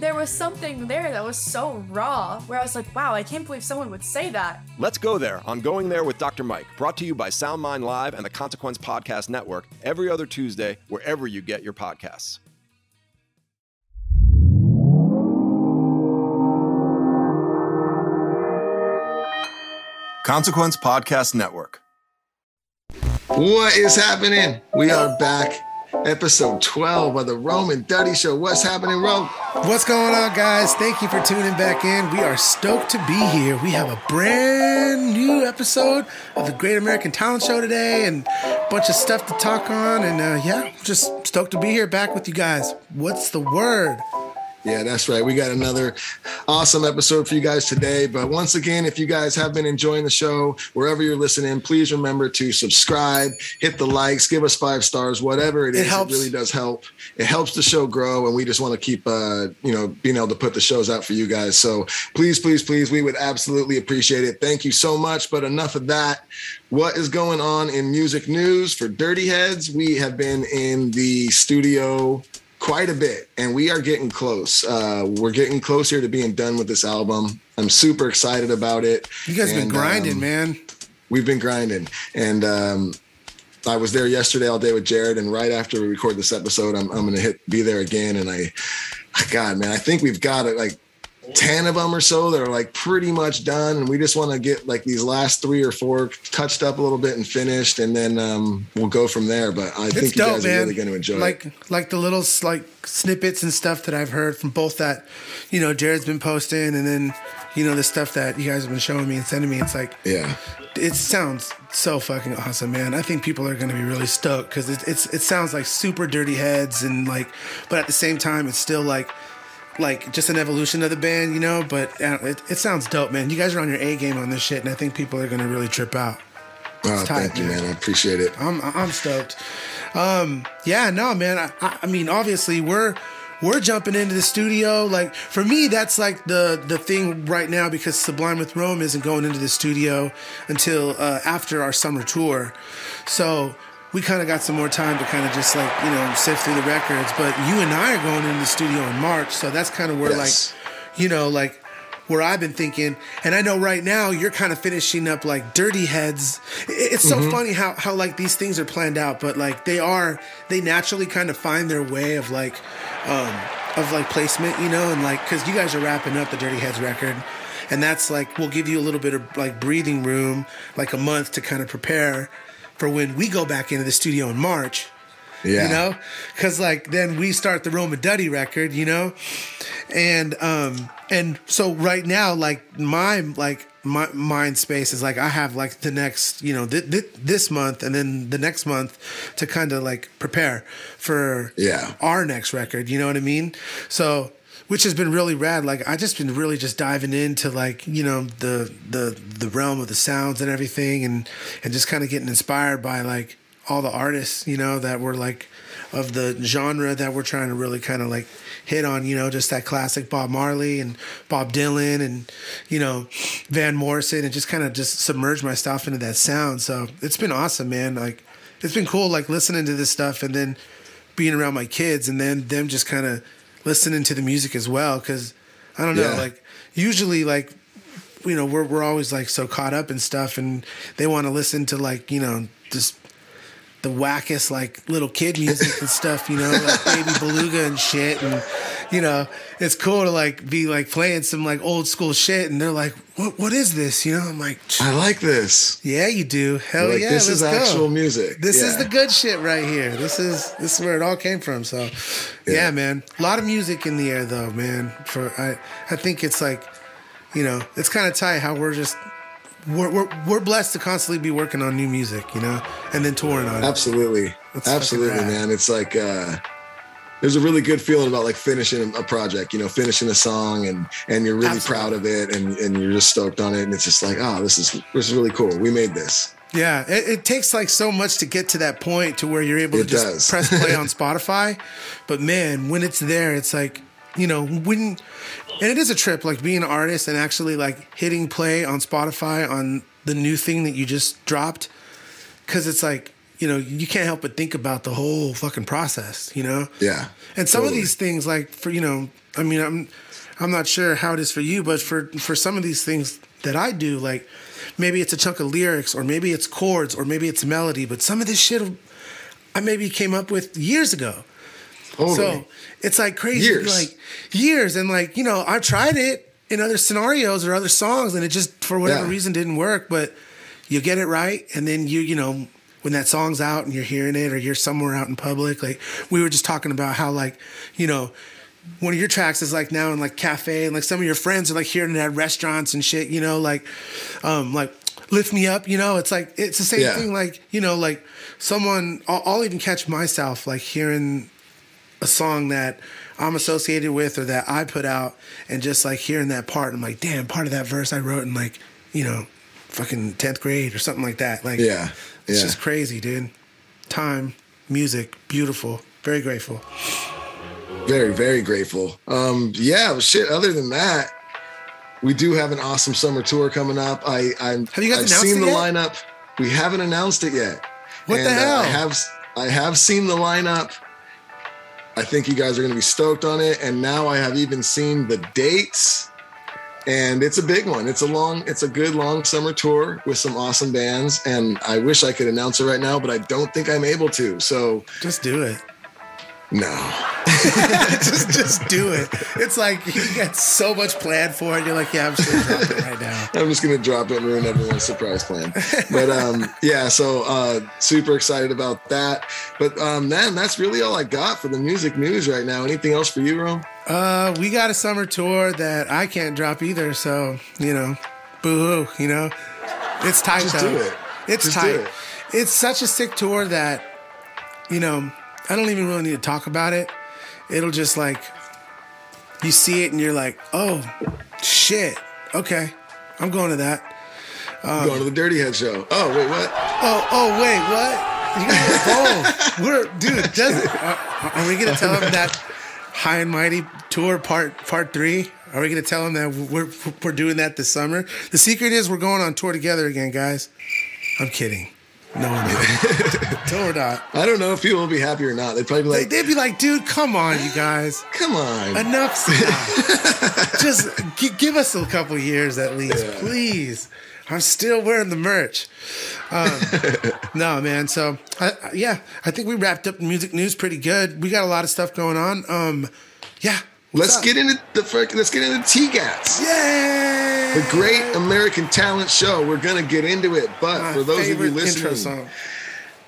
There was something there that was so raw where I was like, wow, I can't believe someone would say that. Let's go there on Going There with Dr. Mike, brought to you by SoundMind Live and the Consequence Podcast Network every other Tuesday, wherever you get your podcasts. Consequence Podcast Network. What is happening? We are back. Episode 12 of the Rome and Duddy Show. What's happening, Rome? What's going on, guys? Thank you for tuning back in. We are stoked to be here. We have a brand new episode of the Great American Talent Show today and a bunch of stuff to talk on. And uh, yeah, just stoked to be here back with you guys. What's the word? Yeah, that's right. We got another awesome episode for you guys today. But once again, if you guys have been enjoying the show, wherever you're listening, please remember to subscribe, hit the likes, give us five stars, whatever it, It is. helps. It really does help. It helps the show grow, and we just want to keep, uh, you know, being able to put the shows out for you guys. So please, please, please, we would absolutely appreciate it. Thank you so much. But enough of that. What is going on in music news for Dirty Heads? We have been in the studio quite a bit and we are getting close. Uh we're getting closer to being done with this album. I'm super excited about it. You guys been grinding, um, man. we've been grinding. And um i was there yesterday all day with jared and right after we record this episode i'm, I'm gonna hit be there again. And i god man i think we've got it like 10 of them or so that are like pretty much done and we just want to get like these last three or four touched up a little bit and finished and then um we'll go from there but i It's think you guys man. are really going to enjoy it like like the little like snippets and stuff that I've heard from both that, you know, Jared's been posting and then, you know, the stuff that you guys have been showing me and sending me. It's like yeah it sounds so fucking awesome, man. I think people are gonna be really stoked because it, it's it sounds like super dirty heads and like, but at the same time, it's still like like just an evolution of the band, you know. But uh, it, it sounds dope, man. You guys are on your A game on this shit, and I think people are gonna really trip out. Oh, tight, thank you, man. man. I appreciate it. I'm I'm stoked. Um, yeah, no, man. I, I I mean, obviously, we're we're jumping into the studio. Like for me, that's like the the thing right now because Sublime with Rome isn't going into the studio until uh, after our summer tour. So we kind of got some more time to kind of just like you know sift through the records. But you and I are going into the studio in March, so that's kind of where Yes. like you know like where I've been thinking, and I know right now you're kind of finishing up like Dirty Heads. It's so funny how how like these things are planned out, but like they are they naturally kind of find their way of like um of like placement, you know, and like because you guys are wrapping up the Dirty Heads record. And that's like we'll give you a little bit of like breathing room, like a month to kind of prepare for when we go back into the studio in March Yeah. you know because like then we start the Rome and Duddy record you know and um and so right now like my like my mind space is like I have like the next you know th- th- this month and then the next month to kind of like prepare for Yeah. our next record you know what I mean so which has been really rad like I just been really just diving into like you know the the the realm of the sounds and everything and and just kind of getting inspired by like all the artists you know that were like of the genre that we're trying to really kind of like hit on you know just that classic bob marley and bob dylan and you know van morrison and just kind of just submerge myself into that sound. So it's been awesome man like it's been cool like listening to this stuff and then being around my kids and then them just kind of listening to the music as well because i don't know Yeah. like usually like you know we're, we're always like so caught up in stuff and they want to listen to like you know just the wackest like little kid music and stuff you know like baby beluga and shit and you know it's cool to like be like playing some like old school shit and they're like what what is this you know i'm like I like this. yeah you do hell like yeah this is go. actual music. This is the good shit right here. This is this is where it all came from. So, yeah, Yeah. man, a lot of music in the air though, man. For I, I think it's like, you know, it's kind of tight how we're just we're, we're we're blessed to constantly be working on new music, you know, and then touring on it. Absolutely. That's fucking Absolutely, man. It's like uh there's a really good feeling about like finishing a project, you know, finishing a song and and you're really Absolutely. proud of it and and you're just stoked on it and it's just like, oh, this is this is really cool. We made this. Yeah, it, it takes like so much to get to that point to where you're able to It just does. press play on Spotify. But man, when it's there, it's like, you know, when and it is a trip like being an artist and actually like hitting play on Spotify on the new thing that you just dropped cuz it's like, you know, you can't help but think about the whole fucking process, you know? Yeah. And some Totally. of these things, like for you know, I mean, I'm I'm not sure how it is for you, but for for some of these things that I do, like maybe it's a chunk of lyrics, or maybe it's chords, or maybe it's melody, but some of this shit I maybe came up with years ago. Totally. So it's like crazy, Years. like years, and like you know, I tried it in other scenarios or other songs, and it just for whatever Yeah. reason didn't work. But you get it right, and then you you know when that song's out and you're hearing it, or you're somewhere out in public, like we were just talking about how like you know. One of your tracks is like now in like cafe, and like some of your friends are like hearing it at restaurants and shit. You know, like, um, like lift me up. You know, it's like it's the same Yeah. thing. Like you know, like someone. I'll, I'll even catch myself like hearing a song that I'm associated with or that I put out and just like hearing that part, I'm like, damn, part of that verse I wrote in like, you know, fucking 10th grade or something like that. Like, Yeah. it's Yeah. just crazy, dude. Time, music, beautiful. Very grateful. Very, very grateful. Um, yeah, but shit. Other than that, we do have an awesome summer tour coming up. I, I'm, Have you guys I've announced seen the yet? lineup. We haven't announced it yet. What the And, uh, hell? I have, I have seen the lineup. I think you guys are going to be stoked on it. And now I have even seen the dates. And it's a big one. It's a long, it's a good long summer tour with some awesome bands. And I wish I could announce it right now, but I don't think I'm able to. So Just do it. No. just just do it. It's like you got so much planned for it. You're like, yeah, I'm just gonna drop it right now. I'm just gonna drop it and ruin everyone's surprise plan. But um, yeah, so uh, super excited about that. But um, man, that's really all I got for the music news right now. Anything else for you, Rome? Uh, we got a summer tour that I can't drop either. So you know, boo hoo. You know, it's tight Just though. do it. It's Just do tight. it. It's such a sick tour that you know I don't even really need to talk about it. It'll just like you see it and you're like, oh shit, okay, I'm going to that. Um, Going to the Dirty Head show. Oh wait, what? Oh, oh, wait, what? Oh, we're dude. Does are, are we gonna tell him that High and Mighty tour part part three? Are we gonna tell him that we're we're doing that this summer? The secret is we're going on tour together again, guys. I'm kidding. No, no, we're not. I don't know if people will be happy or not. They'd probably be like, they'd be like, dude, come on, you guys. "Come on." Enough. Just gi- give us a couple years at least, please. I'm still wearing the merch. Um, no, man. So, I, I- yeah, I think we wrapped up music news pretty good. We got a lot of stuff going on. Um, yeah. Let's get into the let's get into TGATs. Yay! The Great American Talent Show. We're gonna get into it, but My for those of you listening,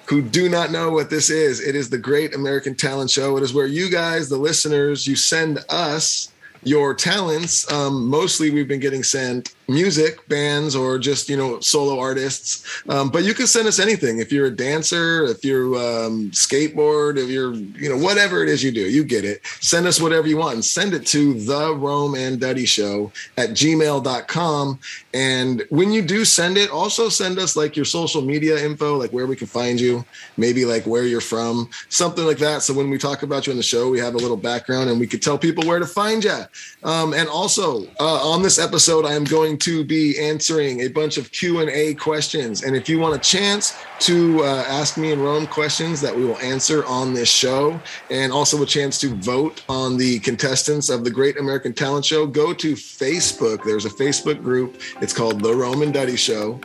who do not know what this is, it is the Great American Talent Show. It is where you guys, the listeners, you send us your talents. Um, mostly, we've been getting sent music, bands, or just you know solo artists. Um, but you can send us anything. If you're a dancer, if you're um, skateboard, if you're you know whatever it is you do, you get it. Send us whatever you want. And send it to the Rome and Duddy Show at gmail.com. And when you do send it, also send us like your social media info, like where we can find you, maybe like where you're from, something like that. So when we talk about you in the show, we have a little background and we could tell people where to find you. Um, and also uh, on this episode, I am going to be answering a bunch of Q and A questions. And if you want a chance to uh, ask me and Rome questions that we will answer on this show, and also a chance to vote on the contestants of the Great American Talent Show, go to Facebook. There's a Facebook group. It's called The Rome and Duddy Show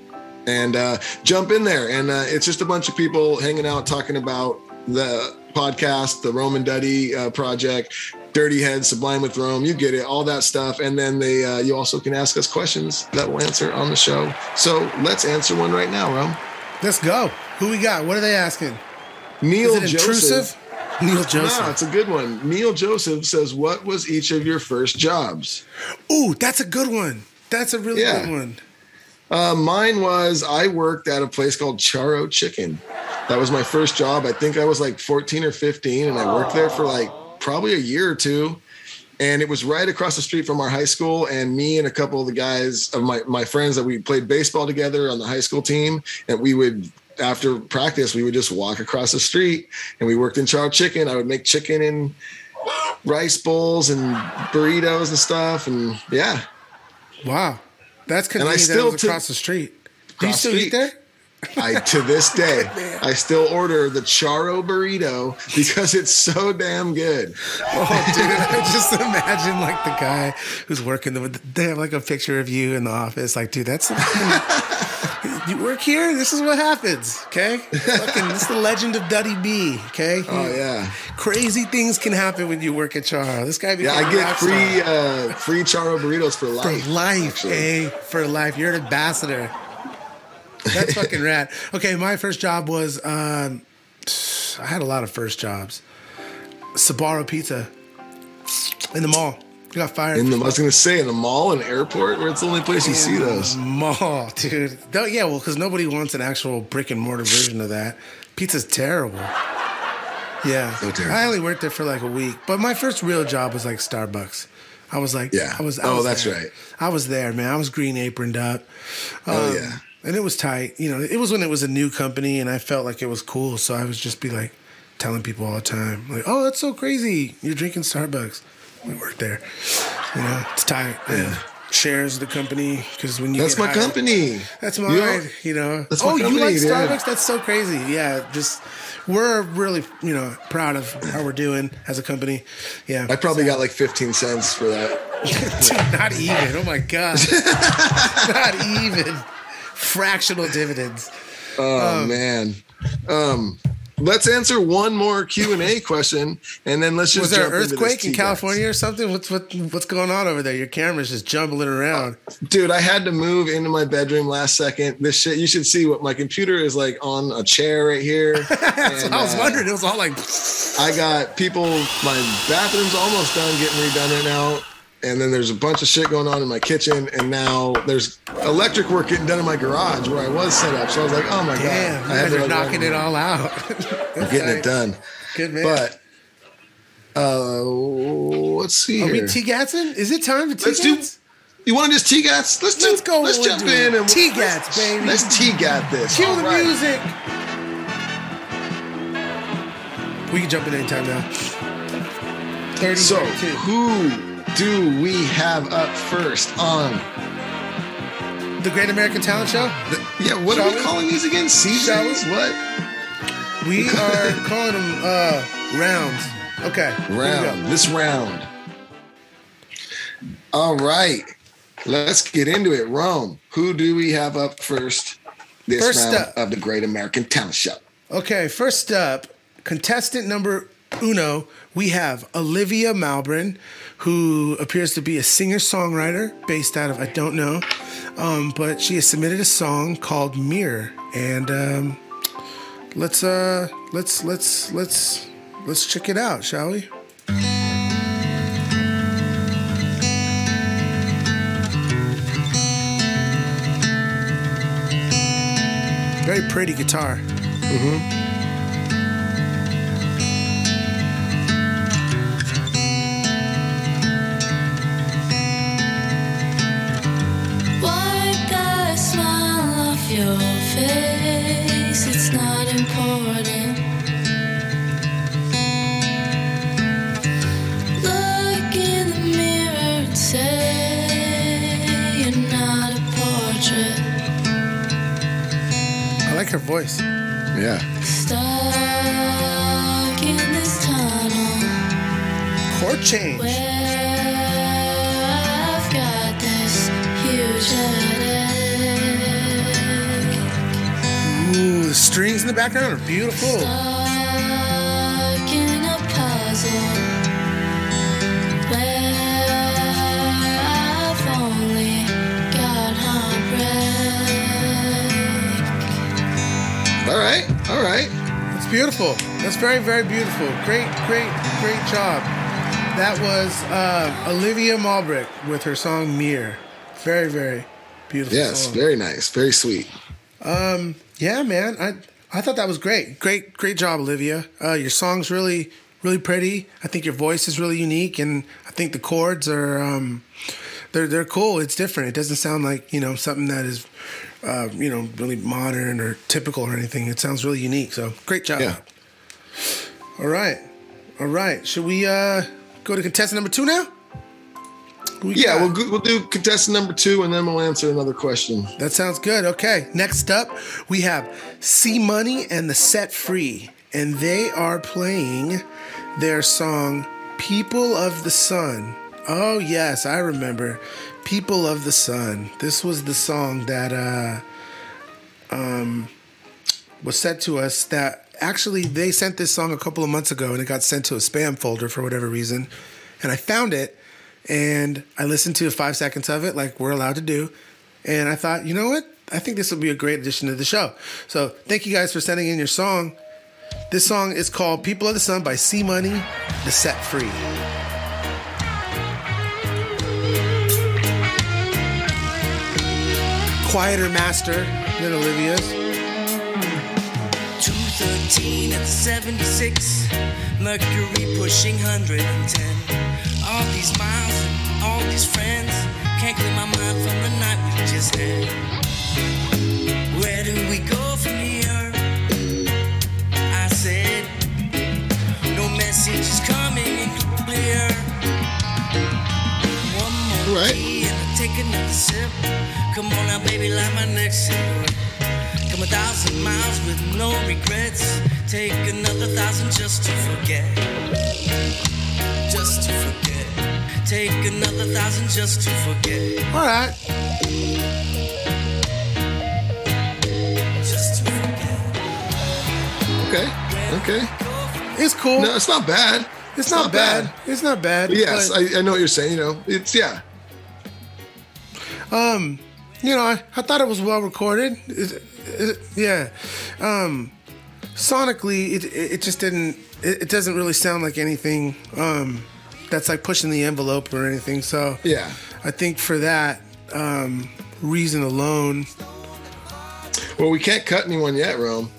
and uh, jump in there. And uh, it's just a bunch of people hanging out talking about the podcast, the Rome and Duddy uh, project, Dirty Head, Sublime with Rome. You get it, all that stuff. And then they, uh, you also can ask us questions that we'll answer on the show. So let's answer one right now, Rome. Let's go. Who we got? What are they asking? Neil Is it intrusive? Neil Joseph. No, it's a good one. Neil Joseph says, "What was each of your first jobs?" Ooh, that's a good one. That's a really Yeah. good one. Uh, mine was I worked at a place called Charo Chicken. That was my first job. I think I was like 14 or 15, and I worked there for like probably a year or two. And it was right across the street from our high school. And me and a couple of the guys of my, my friends that we played baseball together on the high school team. And we would, after practice, we would just walk across the street and we worked in Charo Chicken. I would make chicken and rice bowls and burritos and stuff. And yeah, Wow, that's because I still that it was took- across the street. Do you still eat there? I to this day oh, I still order the charo burrito because it's so damn good. Oh, dude, I just imagine like the guy who's working. The, they have like a picture of you in the office. Like, dude, that's you work here. This is what happens. Okay, fucking, this is the legend of Duddy B. Okay, Oh yeah, crazy things can happen when you work at Charo. This guy, yeah. I get free uh, free charo burritos for life. for life, eh? For life. You're an ambassador. That's fucking rad. Okay, my first job was um, I had a lot of first jobs. Sbarro Pizza in the mall. Got fired. In the, I was gonna say in the mall and airport where it's the only place you see those. mall, dude. No, yeah, well, because nobody wants an actual brick and mortar version of that. Pizza's terrible. Yeah, So terrible. I only worked there for like a week, but my first real job was like Starbucks. I was like, Yeah. I was. I Oh, was that's there. right. I was there, man. I was green aproned up. Oh, Um, yeah. and it was tight. You know, it was when it was a new company, and I felt like it was cool. So I was just be like telling people all the time, like, "Oh, that's so crazy! You're drinking Starbucks. We work there. You know, it's tight. Yeah. Shares of the company because when you That's my hired- company. that's You mine. You know. That's my oh, you like. Starbucks? That's so crazy. Yeah, just we're really you know proud of how we're doing as a company. Yeah. I probably got like 15 cents for that. Not even. Oh my god. not even. Fractional dividends. Oh man. Um, let's answer one more Q and A question, and then let's just Was there an earthquake in California or something? What's what what's going on over there? Your camera's just jumbling around. guys. dude. I had to move into my bedroom last second. This shit, you should see what my computer is like on a chair right here. And, I was uh, wondering. It was all like I got people. My bathroom's almost done getting redone right now, and then there's a bunch of shit going on in my kitchen, and now there's electric work getting done in my garage where I was set up. So I was like, oh my damn, god, I had to knocking it all out. I'm getting it done. Good man. But uh, let's see Are here. we T-Gatsing? Is it time for T-Gats? Let's do. You want to just T-Gats? Let's do. Let's go Let's jump in and T-Gats, baby. Let's T-Gat this. Cue the right. music. We can jump in anytime now. 30 So, 32. who do we have up first on? The Great American Talent Show. The, yeah, what Shall are we we? calling these again? Seasons? What? We are calling them uh, rounds. Okay. here we go. round this round all right let's get into it rome who do we have up first this First round up. of the great american talent show Okay, first up, contestant number uno, we have Olivia Malbrin, who appears to be a singer songwriter based out of I don't know, um, but she has submitted a song called Mirror, and um, let's uh let's let's let's let's check it out, shall we? Very pretty guitar. Wipe face. It's not important. Look in the mirror and say you're not a portrait. I like her voice. yeah Stuck in this tunnel Chord change. Strings in the background are beautiful. Stuck in a puzzle where I've only got heartbreak. all right all right It's beautiful. That's very, very beautiful. Great, great, great job. That was uh, Olivia Malbrick with her song Mirror. Very, very beautiful. yes song. very nice very sweet Yeah, man. I I thought that was great. Great, great job, Olivia. Uh, your song's really, really pretty. I think your voice is really unique, and I think the chords are um, they're they're cool. It's different. It doesn't sound like you know something that is uh, you know really modern or typical or anything. It sounds really unique. So great job. Yeah. All right, all right. Should we uh, go to contestant number two now? We Yeah, got? we'll we'll do contestant number two, and then we'll answer another question. That sounds good. Okay. Next up, we have C Money and the Set Free, and they are playing their song People of the Sun. Oh, yes, I remember. People of the Sun. This was the song that uh, um, was sent to us that actually they sent this song a couple of months ago and it got sent to a spam folder for whatever reason. And I found it and I listened to five seconds of it, like we're allowed to do. And I thought, you know what? I think this will be a great addition to the show. So thank you guys for sending in your song. This song is called People of the Sun by C Money, The Set Free. Quieter master than Olivia's. 213 at the 76, Mercury pushing 110. All these miles all these friends, can't clear my mind from the night we just had. Where do we go from here? I said, no message is coming clear. One more Right. tea and I take another sip. Come on now, baby, light my next cigarette. Come a thousand miles with no regrets. Take another thousand just to forget. Just to forget. Take another thousand just to forget. All right. Just to forget. Okay. Okay. It's cool. No, it's not bad. it's, not, bad. It's not bad. But yes, but- I, I know what you're saying. You know, it's yeah. Um, you know, I, I thought it was well recorded. It- it- yeah. Um, sonically, it, it just didn't. It, it doesn't really sound like anything um, that's like pushing the envelope or anything. So Yeah. I think for that um, reason alone, Well, we can't cut anyone yet, Rome.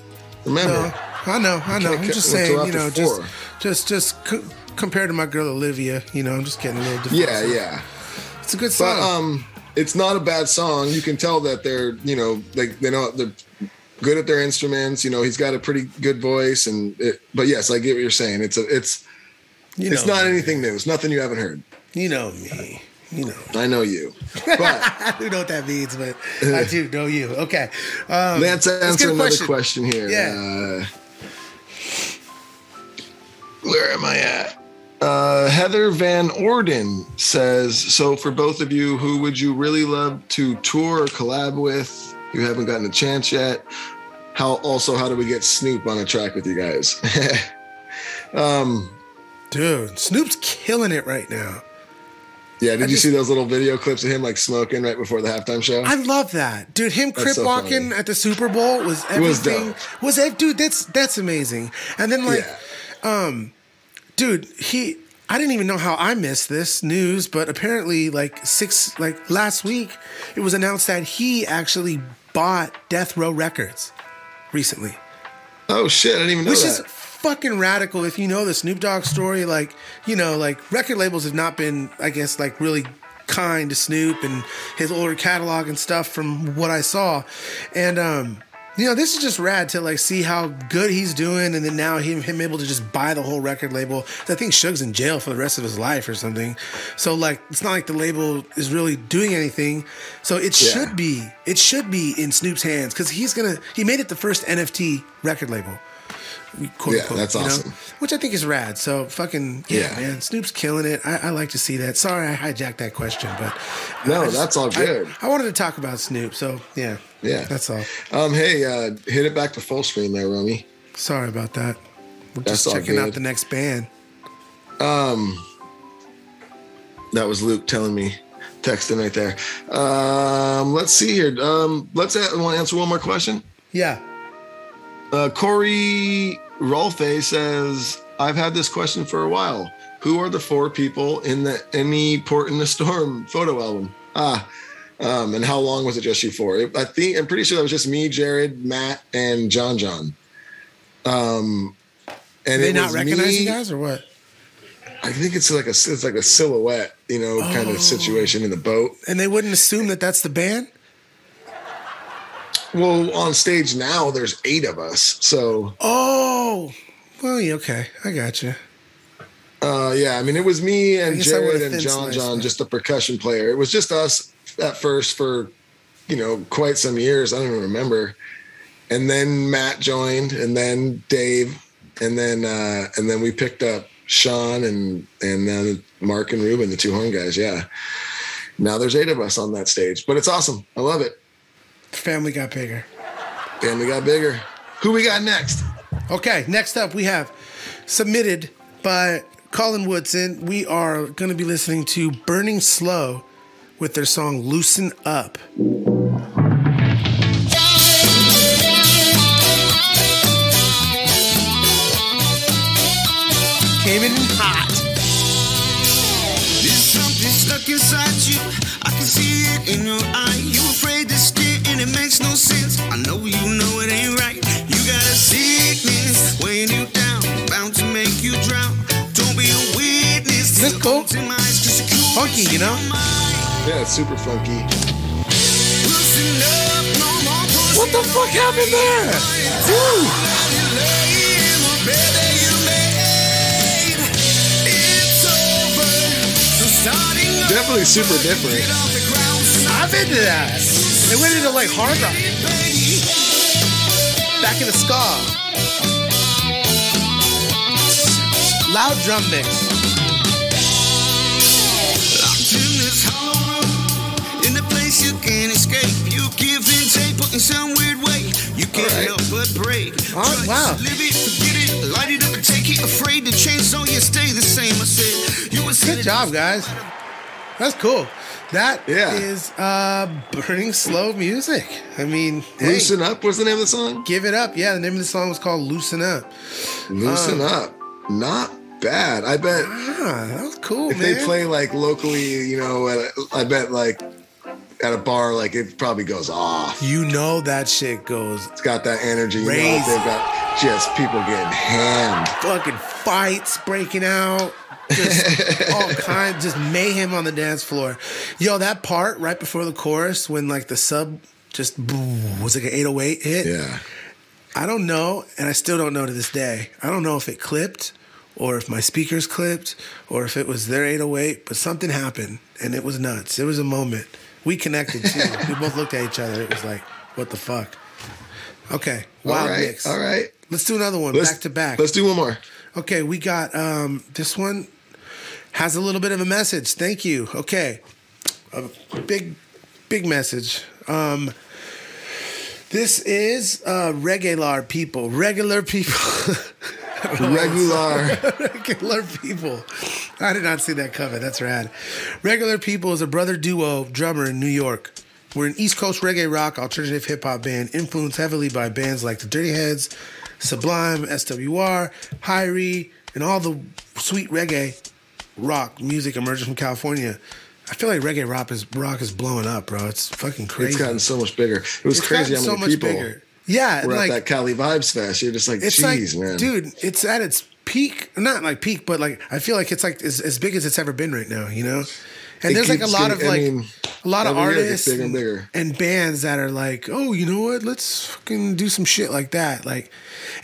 Remember. no, I know, I know. I'm just saying, you know, just just just co- compared to my girl Olivia, you know, I'm just getting a little defensive. Yeah, yeah. It's a good song. But um, it's not a bad song. You can tell that they're, you know, like they know they're good at their instruments. You know, he's got a pretty good voice, and it, but yes, I get what you're saying. It's a, it's, you know, it's not anything new. It's nothing you haven't heard. You know me. You know. I know you, but I don't know what that means, but I do know you. Okay. Um, let's answer another question, here. Yeah. Uh, where am I at? Uh, Heather Van Orden says, "So for both of you, who would you really love to tour or collab with? You haven't gotten a chance yet. How also how do we get Snoop on a track with you guys? um, Dude, Snoop's killing it right now. yeah. Did I you just- see those little video clips of him like smoking right before the halftime show? I love that, dude. Him crip so walking funny. at the Super Bowl was It was everything. dope. Was it, dude? That's that's amazing. And then like, yeah. Dude, he. I didn't even know how I missed this news, but apparently, like six, like last week, it was announced that he actually bought Death Row Records recently. Oh shit! I didn't even know Which that. is fucking radical if you know the Snoop Dogg story. Like, you know, like record labels have not been, I guess, like really kind to Snoop and his older catalog and stuff from what I saw. And um, you know, this is just rad to like see how good he's doing and then now him him able to just buy the whole record label. I think Suge's in jail for the rest of his life or something. So like it's not like the label is really doing anything. So it Yeah. should be it should be in Snoop's hands because he's gonna he made it the first NFT record label. Quote, Yeah, unquote, that's you know? awesome. Which I think is rad. So fucking yeah, Yeah. man. Snoop's killing it. I, I like to see that. Sorry, I hijacked that question, but No, just- that's all I- good. I, wanted to talk about Snoop, so yeah, Yeah. that's all. Um, hey, uh, hit it back to full screen there, Romy. Sorry about that. We're That's just checking out the next band. Um, That was Luke telling me, texting right there. Um, let's see here. Um, let's a- want to answer one more question. Yeah. Uh, Corey Rolfe says, "I've had this question for a while. Who are the four people in the Any Port in the Storm photo album? Ah, um, and how long was it just you for? I think I'm pretty sure that was just me, Jared, Matt, and John John. Um, And they it not recognize me- you guys or what? I think it's like a it's like a silhouette, you know, kind Oh. of situation in the boat. And they wouldn't assume that that's the band. Well, on stage now, there's eight of us, so Oh, well, yeah, okay, I got you. Uh, yeah. I mean, it was me and guess I would've Jared and John sliced John, just a percussion player. It was just us at first for you know quite some years. I don't even remember. And then Matt joined, and then Dave, and then uh, and then we picked up Sean and and then Mark and Ruben, the two horn guys. Yeah. Now there's eight of us on that stage, but it's awesome. I love it. Family got bigger. Family got bigger. Who we got next? Okay, next up we have submitted by Colin Woodson. We are going to be listening to Burning Slow with their song Loosen Up. Came in hot. There's something stuck inside you. I can see it in your eye. You afraid to stare and it makes no sense. I know you know it ain't right. This cool. to my eyes, 'cause you Funky, you know? Yeah, it's super funky. Loosen up, no more pussy. What the fuck happened there? Woo! Definitely super different. I'm into that. They went into like hard rock. Back in the ska. Loud drum mix. Can't escape. You give and take, but in some weird way, you can't All right. help but break. Oh, Try to wow. Live it, forget it, light it up and take it. Afraid to change, so you stay the same. I said, you was Good job, guys. That's cool. That Yeah. is uh burning slow music. I mean, hey, Loosen up was the name of the song? give it up. Yeah, the name of the song was called Loosen Up. Loosen Uh. up. Not bad. I bet Ah, that was cool, if man. they play like locally, you know, at a, I bet like at a bar, like it probably goes off. you know that shit goes It's got that energy. You know, they've got just people getting hammed. fucking fights breaking out. Just all kinds, just mayhem on the dance floor. Yo, that part right before the chorus when like the sub just was like an 808 hit. Yeah. I don't know, and I still don't know to this day. I don't know if it clipped or if my speakers clipped or if it was their 808, but something happened and it was nuts. It was a moment. We connected too. we both looked at each other. It was like, what the fuck? Okay, wild all right. mix. All right. Let's do another one Let's, back to back. Let's do one more. Okay, we got um this one has a little bit of a message. Thank you. Okay. A big big message. Um this is uh regular people. Regular people. Regular. Regular People. I did not see that cover. That's rad. Regular People is a brother duo drummer in New York. We're an East Coast reggae rock alternative hip hop band influenced heavily by bands like the Dirty Heads, Sublime, SWR, HIRIE, and all the sweet reggae rock music emerging from California. I feel like reggae rock is rock is blowing up, bro. It's fucking crazy. It's gotten so much bigger. It was It's crazy how many people Yeah, were like at that Cali Vibes Fest. You're just like, it's geez, like, man. dude, it's at its peak. Not like peak, but like I feel like it's like as, as big as it's ever been right now. You know, and It there's like a lot getting- of I like mean, a lot of every year it gets artists bigger and and, bigger. and bands that are like, oh, you know what? Let's fucking do some shit like that. Like,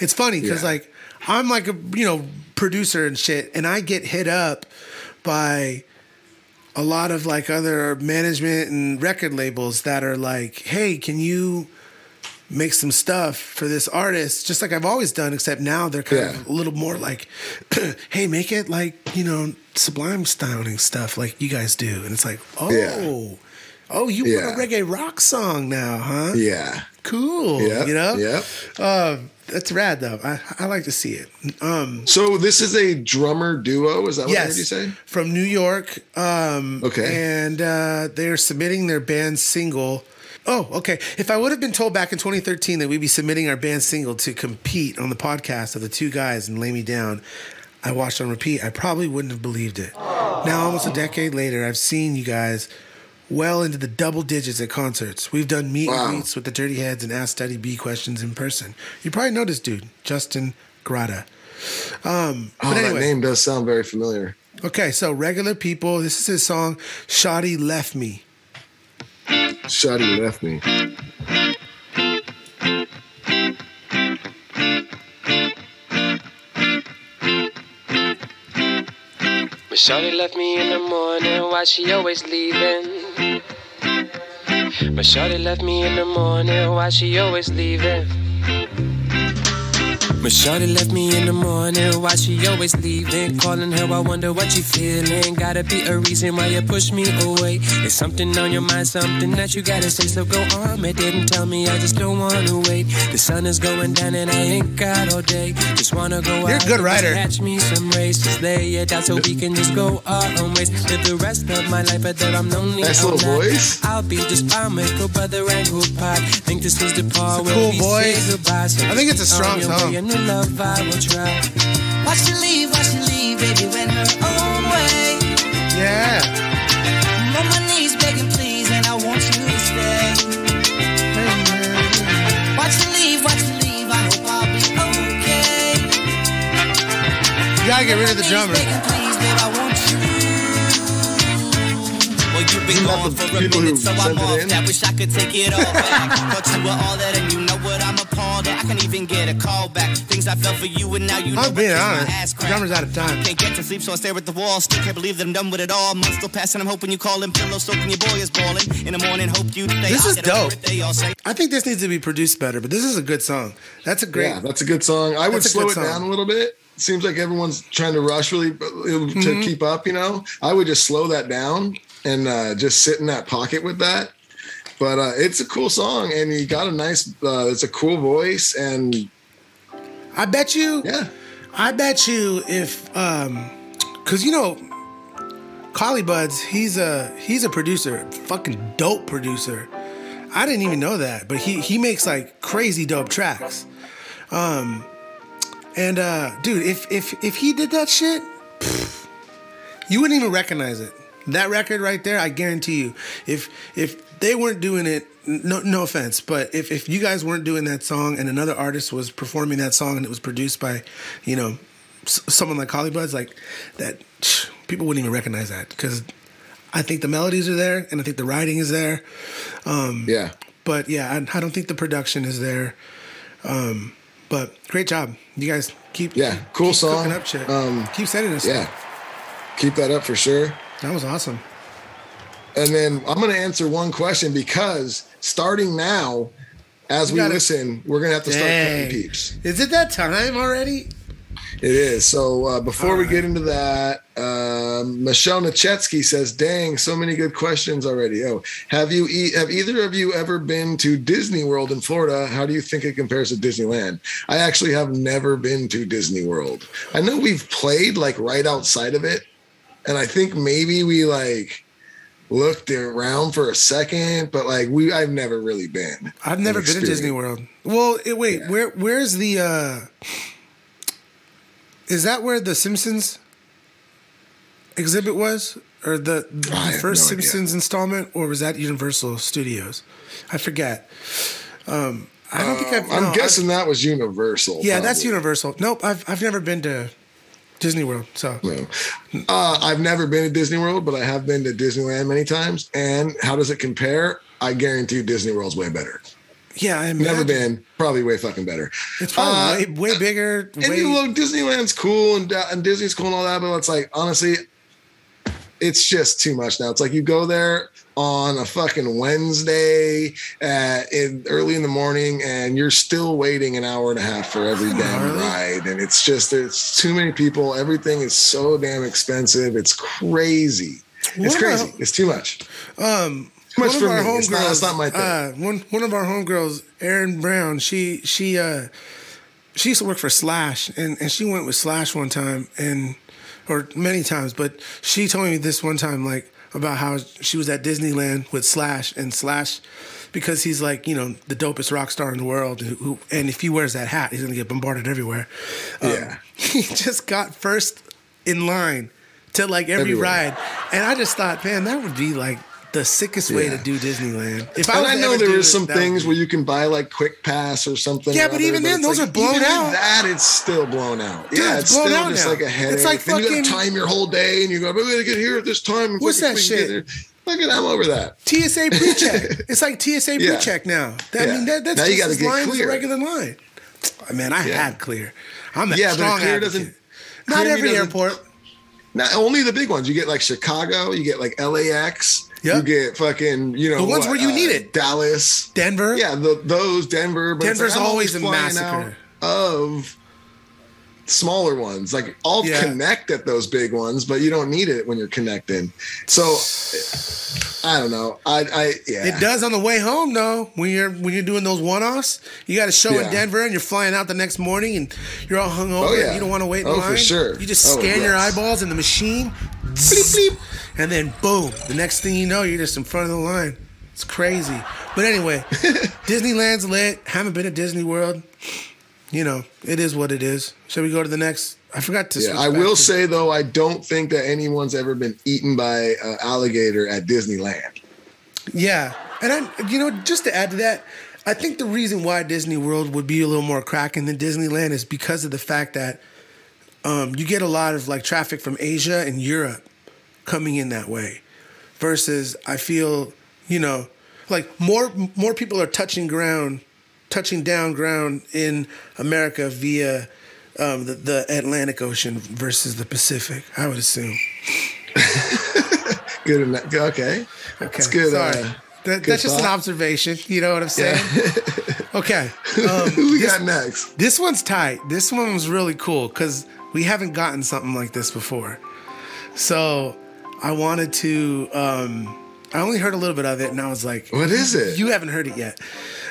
it's funny because Yeah. like I'm like a you know producer and shit, and I get hit up by a lot of like other management and record labels that are like, hey, can you make some stuff for this artist, just like I've always done, except now they're kind Yeah. of a little more like, hey, make it like, you know, sublime styling stuff like you guys do. And it's like, oh, Yeah. oh, you Yeah. want a reggae rock song now, huh? Yeah. Cool. Yeah. You know? Yeah. Um, that's rad though. I, I like to see it. Um, So this is a drummer duo. Is that what yes, you say? from New York. Um, Okay. and uh, they're submitting their band single. Oh, okay. If I would have been told back in 2013 that we'd be submitting our band single to compete on the podcast of the two guys and lay me down, I watched on repeat. I probably wouldn't have believed it. Now, almost a decade later, I've seen you guys well into the double digits at concerts. We've done meet Wow. and greets with the Dirty Heads and asked Duddy B questions in person. You probably know this dude, Justin Grata. Um, Oh, but that name does sound very familiar. okay, so regular people. This is his song, "Shoddy Left Me." Shotty left me. But left me in the morning, why she always leaving? But Shorty left me in the morning, why she always leaving? But Shorty left me in the morning, why she always leaving? Calling her, I wonder what you feeling. Gotta be a reason why you push me away. It's something on your mind, something that you gotta say, so go on. It didn't tell me, I just don't wanna wait. The sun is going down and I ain't got all day. Just wanna go out. You're a good writer. Catch me some race, just lay it out so we can just go our own ways. Live the rest of my life, but that I'm lonely. Nice little night. voice. I'll be just fine, make a brother and go pot. Think this is the part where cool we voice. say goodbye. So I think it's a strong song. The love I will try. Watch you leave, watch you leave, baby, went her own way. Yeah. I'm on my knees begging, please, and I want you to stay. Watch you leave, watch you leave, I hope I'll be okay. You gotta get rid of the drummer. Been Isn't gone for a minute, so I'm off in? that. Wish I could take it all back. Thought you were all that, and you know what? I'm appalled that I can't even get a call back. Things I felt for you, and now you know I'm being what honest. my ass The drummer's out of time. Can't get to sleep, so I stare at the wall. Still can't believe that I'm done with it all. Months still passing, I'm hoping you call him pillow soaking. Your boy is balling. In the morning, hope you stay. This is dope. it, They all say. I think this needs to be produced better, but this is a good song. That's a great. Yeah, that's a good song. I would slow it song. down a little bit. Seems like everyone's trying to rush really to Mm-hmm. keep up. You know, I would just slow that down and uh, just sit in that pocket with that. But uh, it's a cool song, and you got a nice. Uh, it's a cool voice, and I bet you. yeah, I bet you if um cuz you know Collie Buddz, he's a he's a producer, fucking dope producer. I didn't even know that, but he he makes like crazy dope tracks. Um and uh dude, if if if he did that shit, pff, you wouldn't even recognize it. That record right there, I guarantee you. If if they weren't doing it, no no offense, but if if you guys weren't doing that song and another artist was performing that song and it was produced by, you know, s- someone like Collie Buddz, like that, people wouldn't even recognize that because I think the melodies are there and I think the writing is there. Um, yeah. but yeah, I, I don't think the production is there. Um, but great job, you guys. Keep Yeah, cool keep song. Up shit. Um, keep sending us. Yeah, keep that up for sure. That was awesome. And then I'm going to answer one question because starting now, as we gotta- listen, we're going to have to start Dang. cutting peeps. Is it that time already? It is. So uh, before we get into that, um, Michelle Nachetsky says, "Dang, so many good questions already." Oh, have you e- have either of you ever been to Disney World in Florida? How do you think it compares to Disneyland? I actually have never been to Disney World. I know we've played like right outside of it, and I think maybe we like looked around for a second, but like we I've never really been. I've never been to Disney. World. Well, it, wait, where where's the? uh Is that where the Simpsons exhibit was, or the, the first no idea. Simpsons installment, or was that Universal Studios? I forget. Um, I don't think I've. I'm no, guessing that was Universal. Yeah, that's. Universal. Nope, I've I've never been to Disney World. So No. Uh, I've never been to Disney World, but I have been to Disneyland many times. And how does it compare? I guarantee Disney World's way better. yeah, I Never been, probably way fucking better. It's probably Uh, way way bigger. And way, you know, Disneyland's cool and, and Disney's cool and all that, but it's like honestly, it's just too much now. It's like you go there on a fucking Wednesday at in early in the morning, and you're still waiting an hour and a half for every damn ride, and it's just there's too many people. Everything is so damn expensive. It's crazy. It's What crazy. about- It's too much. Um, Too much one for of our me. It's not, homegirls, it's not my thing. Uh, one one of our homegirls, Erin Brown. She she uh she used to work for Slash, and and she went with Slash one time, and or many times, but she told me this one time like about how she was at Disneyland with Slash, and Slash. Because he's like, you know, the dopest rock star in the world, who, and if he wears that hat, he's gonna get bombarded everywhere. Um, Yeah. he just got first in line to like every Everywhere. ride, and I just thought, man, that would be like the sickest way Yeah. to do Disneyland. If And was I know there it, some things where you can buy like Quick Pass or something. Yeah, or but even then, those like, are blown out. That it's still blown out. Dude, yeah, it's it's, blown still out just now. like a headache. It's like then you fucking- gotta time your whole day, and you go, "I'm gonna get here at this time." and What's that shit? Look at I'm over that. TSA pre-check. it's like TSA Yeah. pre-check now. That, I mean, that, that's Now just as line as a regular line. Man, I had clear. I'm a Yeah, but strong clear advocate. doesn't- Not every airport. Not only the big ones. You get like Chicago. You get like LAX. Yeah. You get fucking you know The ones what, where you uh, need it. Dallas, Denver. Yeah, the, those Denver. But Denver's like, always a massacre. Of smaller ones, like I'll Yeah. connect at those big ones, but you don't need it when you're connecting. So I don't know. I, I yeah. It does on the way home though. When you're when you're doing those one-offs, you got a show in Denver and you're flying out the next morning and you're all hungover Oh, yeah. you don't want to wait in Oh, for line. sure. You just Oh, scan your eyeballs in the machine, bleep bleep, and then boom. The next thing you know, you're just in front of the line. It's crazy. But anyway, Disneyland's lit. Haven't been to Disney World. You know, it is what it is. Shall we go to the next? I forgot to. Yeah, I will to- say though, I don't think that anyone's ever been eaten by an alligator at Disneyland. Yeah, and I, you know, just to add to that, I think the reason why Disney World would be a little more cracking than Disneyland is because of the fact that um, you get a lot of like traffic from Asia and Europe coming in that way, versus I feel you know like more more people are touching ground, touching down ground in America via. Um, the, the Atlantic Ocean versus the Pacific, I would assume. Good enough. Okay. Okay, That's good. Sorry. Uh, That- good that's just an observation. You know what I'm saying? okay. Um, Who we this, got next? this one's tight. This one was really cool because we haven't gotten something like this before. So I wanted to. Um, I only heard a little bit of it, and I was like, What is it? You haven't heard it yet,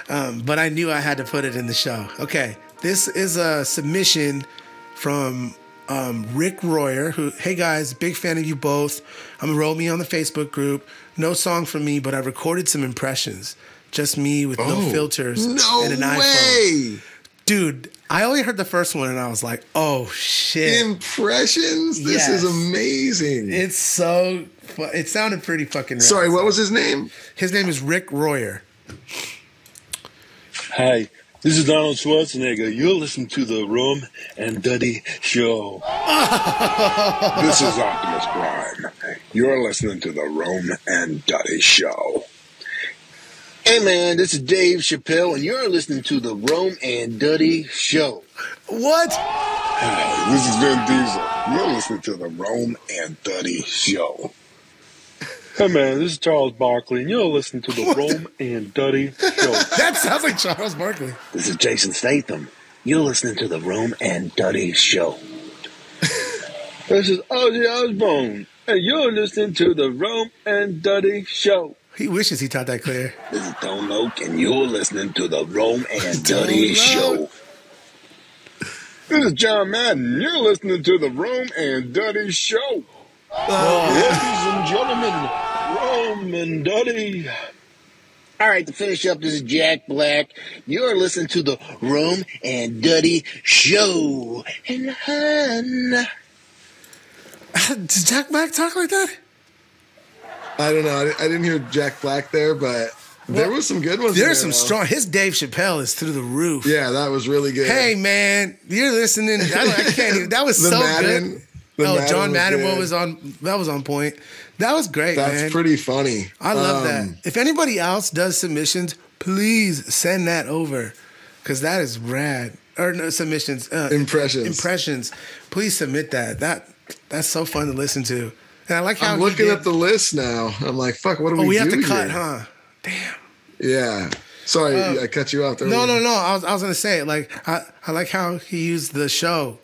um, but I knew I had to put it in the show. Okay, this is a submission from um, Rick Royer. Who, hey guys, big fan of you both. I'm gonna roll me on the Facebook group. No song from me, but I recorded some impressions. Just me with no Oh, filters No and an iPhone. way. Dude, I only heard the first one, and I was like, oh shit. Impressions. This is amazing. It's so. fu- It sounded pretty fucking. rad. Sorry, what was his name? His name is Rick Royer. Hi, this is Arnold Schwarzenegger. You're listening to the Rum and Duddy Show. This is Optimus Prime. You're listening to the Rome and Duddy Show. Hey man, this is Dave Chappelle, and you're listening to the Rome and Duddy Show. What? Hi, this is Vin Diesel. You're listening to the Rome and Duddy Show. Hey man, this is Charles Barkley, and you're listening to the Rome and Duddy Show. That sounds like Charles Barkley. This is Jason Statham. You're listening to the Rome and Duddy Show. This is Ozzy Osbourne, and you're listening to the Rome and Duddy Show. He wishes he taught that clear. This is Tone Loc, and you're listening to the Rome and Duddy Show. This is John Madden. You're listening to the Rome and Duddy Show. Oh. Ladies and gentlemen, Rome and Duddy. All right, to finish up, this is Jack Black. You're listening to the Rome and Duddy Show. And hun. Does Jack Black talk like that? I don't know. I, I didn't hear Jack Black there, but there was some good ones. There's there, some though. strong. His Dave Chappelle is through the roof. Yeah, that was really good. Hey man, you're listening. I, I can't. Even, that was so Madden- good. oh, Madden John was Madden good. was on. That was on point. That was great, that's man. pretty funny. I love Um, that. If anybody else does submissions, please send that over, because that is rad. Or no submissions, uh, Impressions. Impressions. Please submit that. That that's so fun to listen to. And I like how I'm looking did- at the list now. I'm like, fuck. What do Oh, we, we have to cut, here? huh? Damn. Yeah. Sorry, Uh, I cut you off there. No, no, no. I was, I was gonna say like I, I like how he used the show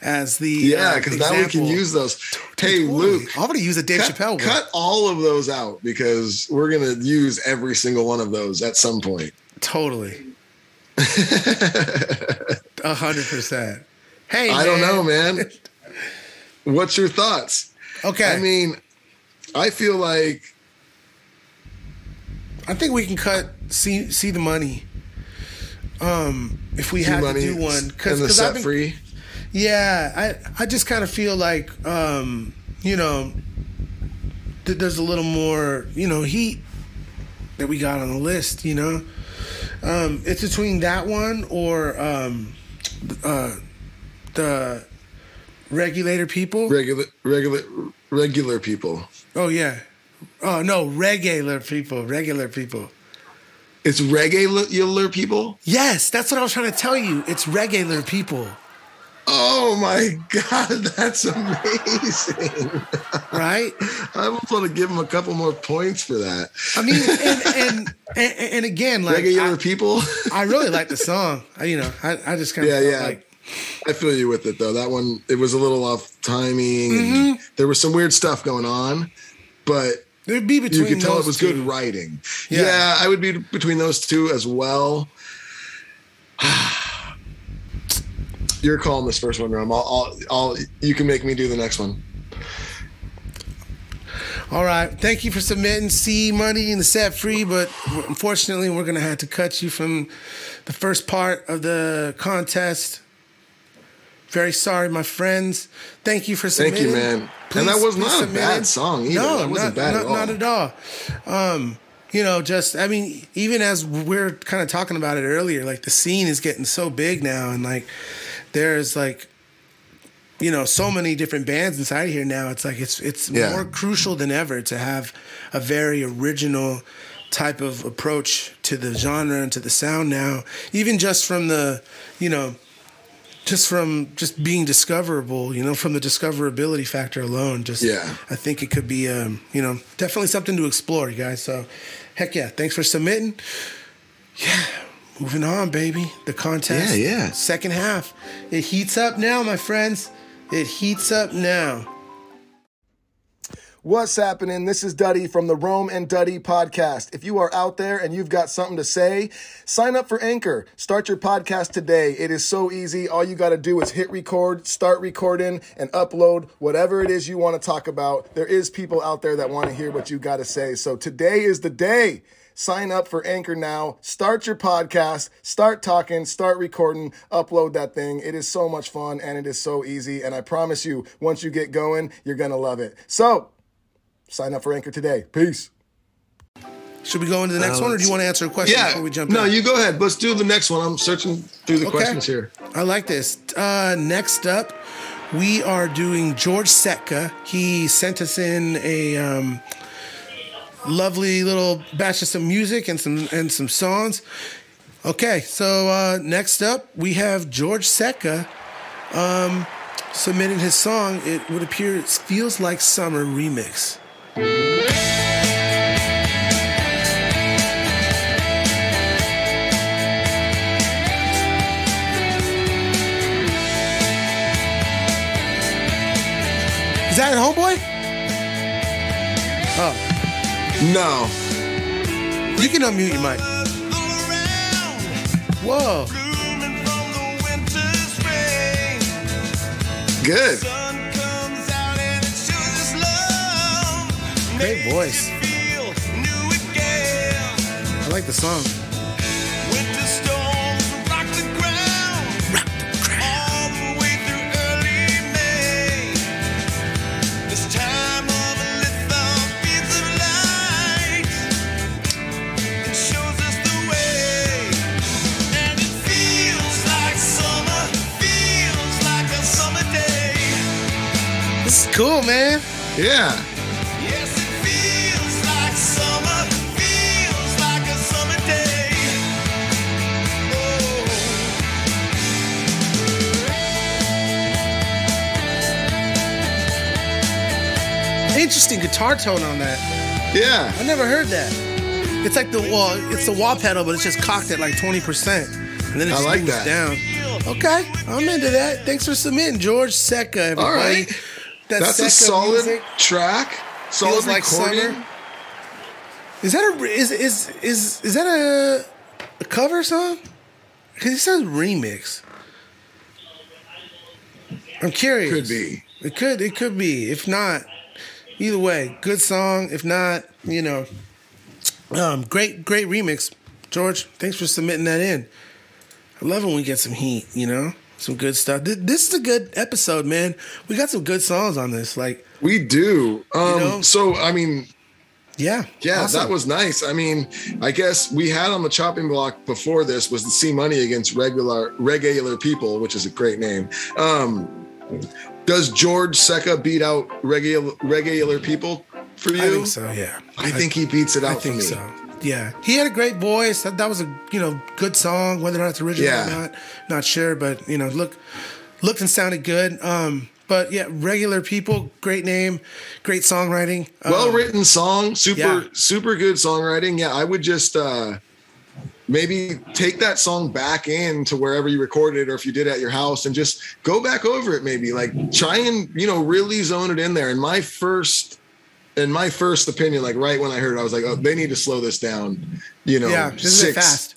as the Yeah, uh, because now we can use those. Hey, Luke. I'm gonna use a Dave cut, Chappelle one. Cut all of those out because we're gonna use every single one of those at some point. Totally. A hundred percent. Hey, I don't know, man. What's your thoughts? Okay. I mean, I feel like I think we can cut see see the money. Um, if we See Money to do one, because the I've set been, free. Yeah, I I just kind of feel like um, you know, th- there's a little more, you know, heat that we got on the list. You know, um, it's between that one or um, uh, the regulator people. Regular, regular, regular people. Oh yeah. Oh no, regular people. Regular people. It's regular people. Yes, that's what I was trying to tell you. It's regular people. Oh my god, that's amazing! Right? I almost want to give him a couple more points for that. I mean, and and and, and again, like regular I, people. I really like the song. I, you know, I, I just kind of yeah, yeah. like I feel you with it though. That one, it was a little off timing. Mm-hmm. There was some weird stuff going on, but It'd be between you could tell those it was two. good writing. Yeah. Yeah. I would be between those two as well. You're calling this first one, Rome. I'll, I'll, I'll, you can make me do the next one. All right. Thank you for submitting C Money and the set free, but unfortunately, we're going to have to cut you from the first part of the contest. Very sorry, my friends. Thank you for saying. Thank you, man. And that was please not a bad song either. No, That wasn't not, bad not, at all. not at all. Um, you know, just I mean, even as we're kind of talking about it earlier, like the scene is getting so big now, and like there's like you know so many different bands inside here now. It's like it's it's Yeah. more crucial than ever to have a very original type of approach to the genre and to the sound now. Even just from the you know just from just being discoverable, you know, from the discoverability factor alone, just Yeah. I think it could be, um, you know, definitely something to explore, you guys. So, heck yeah, thanks for submitting. Yeah, moving on, baby. The contest, Yeah, yeah. second half, it heats up now, my friends. It heats up now. What's happening? This is Duddy from the Rome and Duddy podcast. If you are out there and you've got something to say, sign up for Anchor. Start your podcast today. It is so easy. All you got to do is hit record, start recording, and upload whatever it is you want to talk about. There is people out there that want to hear what you got to say. So today is the day. Sign up for Anchor now. Start your podcast. Start talking. Start recording. Upload that thing. It is so much fun and it is so easy. And I promise you, once you get going, you're going to love it. So, Sign up for Anchor today. Peace. Should we go into the next Uh, one, or do you want to answer a question Yeah. before we jump in? no, in? you go ahead. Let's do the next one. I'm searching through the Okay. questions here. I like this. Uh, next up, we are doing George Setka. He sent us in a um, lovely little batch of some music and some and some songs. Okay, so uh, next up we have George Setka um, submitting his song. It would appear it feels like summer remix. Is that Homeboy? Oh, No. you can unmute your mic. Whoa. Good. Great voice. I like the song. This is cool, man. Yeah. Interesting guitar tone on that. Yeah. I never heard that. It's like the wall, it's the wah pedal, but it's just cocked at like twenty percent, and then it I like moves that. down. Okay, I'm into that. Thanks for submitting, George Seca. Everybody. All right. That That's a solid music track. Solid feels like recording. summer. Is that a is is is is that a, a cover song? Because it says remix. I'm curious. It could be. It could. It could be. If not, either way, good song. If not, you know, um, great, great remix, George. Thanks for submitting that in. I love when we get some heat. You know, some good stuff. Th- This is a good episode, man. We got some good songs on this. Like We do. Um, So, I mean, yeah, yeah, awesome. that was nice. I mean, I guess we had on the chopping block before this was the C Money against regular regular people, which is a great name. Um, does George Seca beat out regular regular people for you? I think so. Yeah, I think he beats it out I think me. so. Yeah, he had a great voice. That, that was a you know good song. Whether or not it's original Yeah. or not, not sure. But you know, look, looked and sounded good. Um, but yeah, regular people, great name, great songwriting. Um, well written song super yeah. super good songwriting yeah i would just uh maybe take that song back in to wherever you recorded it or if you did at your house and just go back over it maybe like try and you know really zone it in there and my first in my first opinion like right when i heard it i was like oh they need to slow this down you know yeah, it fast?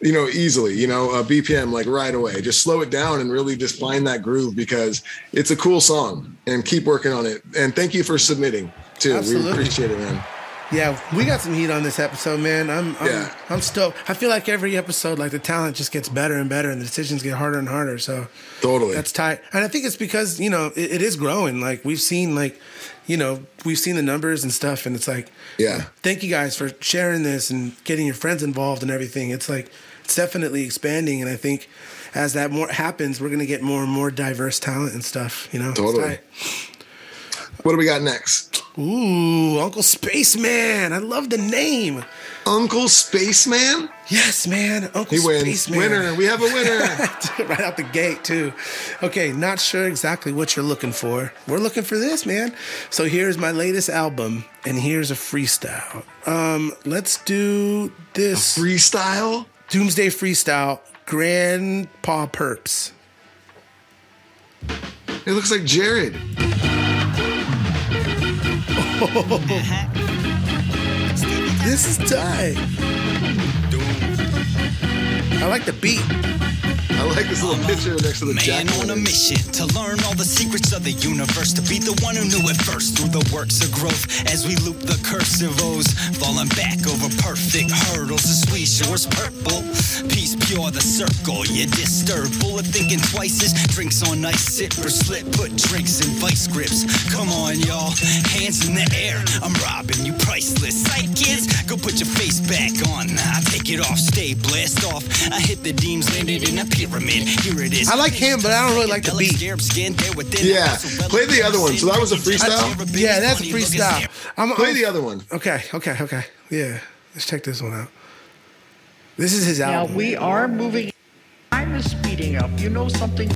you know, easily, you know, uh, BPM like right away. Just slow it down and really just find that groove because it's a cool song and keep working on it. And thank you for submitting too. Absolutely. We appreciate it, man. Yeah, we got some heat on this episode, man. I'm, I'm, Yeah. I'm stoked. I feel like every episode, like the talent just gets better and better, and the decisions get harder and harder. So Totally. that's tight. And I think it's because you know it, it is growing. Like we've seen, like you know, we've seen the numbers and stuff, and it's like, Yeah. thank you guys for sharing this and getting your friends involved and everything. It's like it's definitely expanding, and I think as that more happens, we're gonna get more and more diverse talent and stuff. You know, Totally. What do we got next? Ooh, Uncle Spaceman. I love the name. Uncle Spaceman? Yes, man. Uncle He wins. Spaceman. Winner. We have a winner. right out the gate, too. Okay, not sure exactly what you're looking for. We're looking for this, man. So here's my latest album, and here's a freestyle. Um, let's do this freestyle. Doomsday freestyle. Grandpa Perps. It looks like Jared. This is tight. I like the beat. I like this little picture next to the Man on a mission to learn all the secrets of the universe, to be the one who knew it first through the works of growth. As we loop the cursive O's, falling back over perfect hurdles. The sweet shore's purple, peace pure, the circle. You disturb, bullet thinking twice as drinks on ice, sip or slip, put drinks in vice grips. Come on, y'all, hands in the air. I'm robbing you, priceless. Sight kids, go put your face back on. I take it off, stay blast off. I hit the deems, landed in a pyramid. Here it is. I like him, but I don't really like the beat. Yeah. Play the other one. So that was a freestyle? Yeah, that's a freestyle. I'm, Play I'm- the other one. Okay, okay, okay. Yeah, let's check this one out. This is his album. Now we are moving. Time is speeding up. You know something?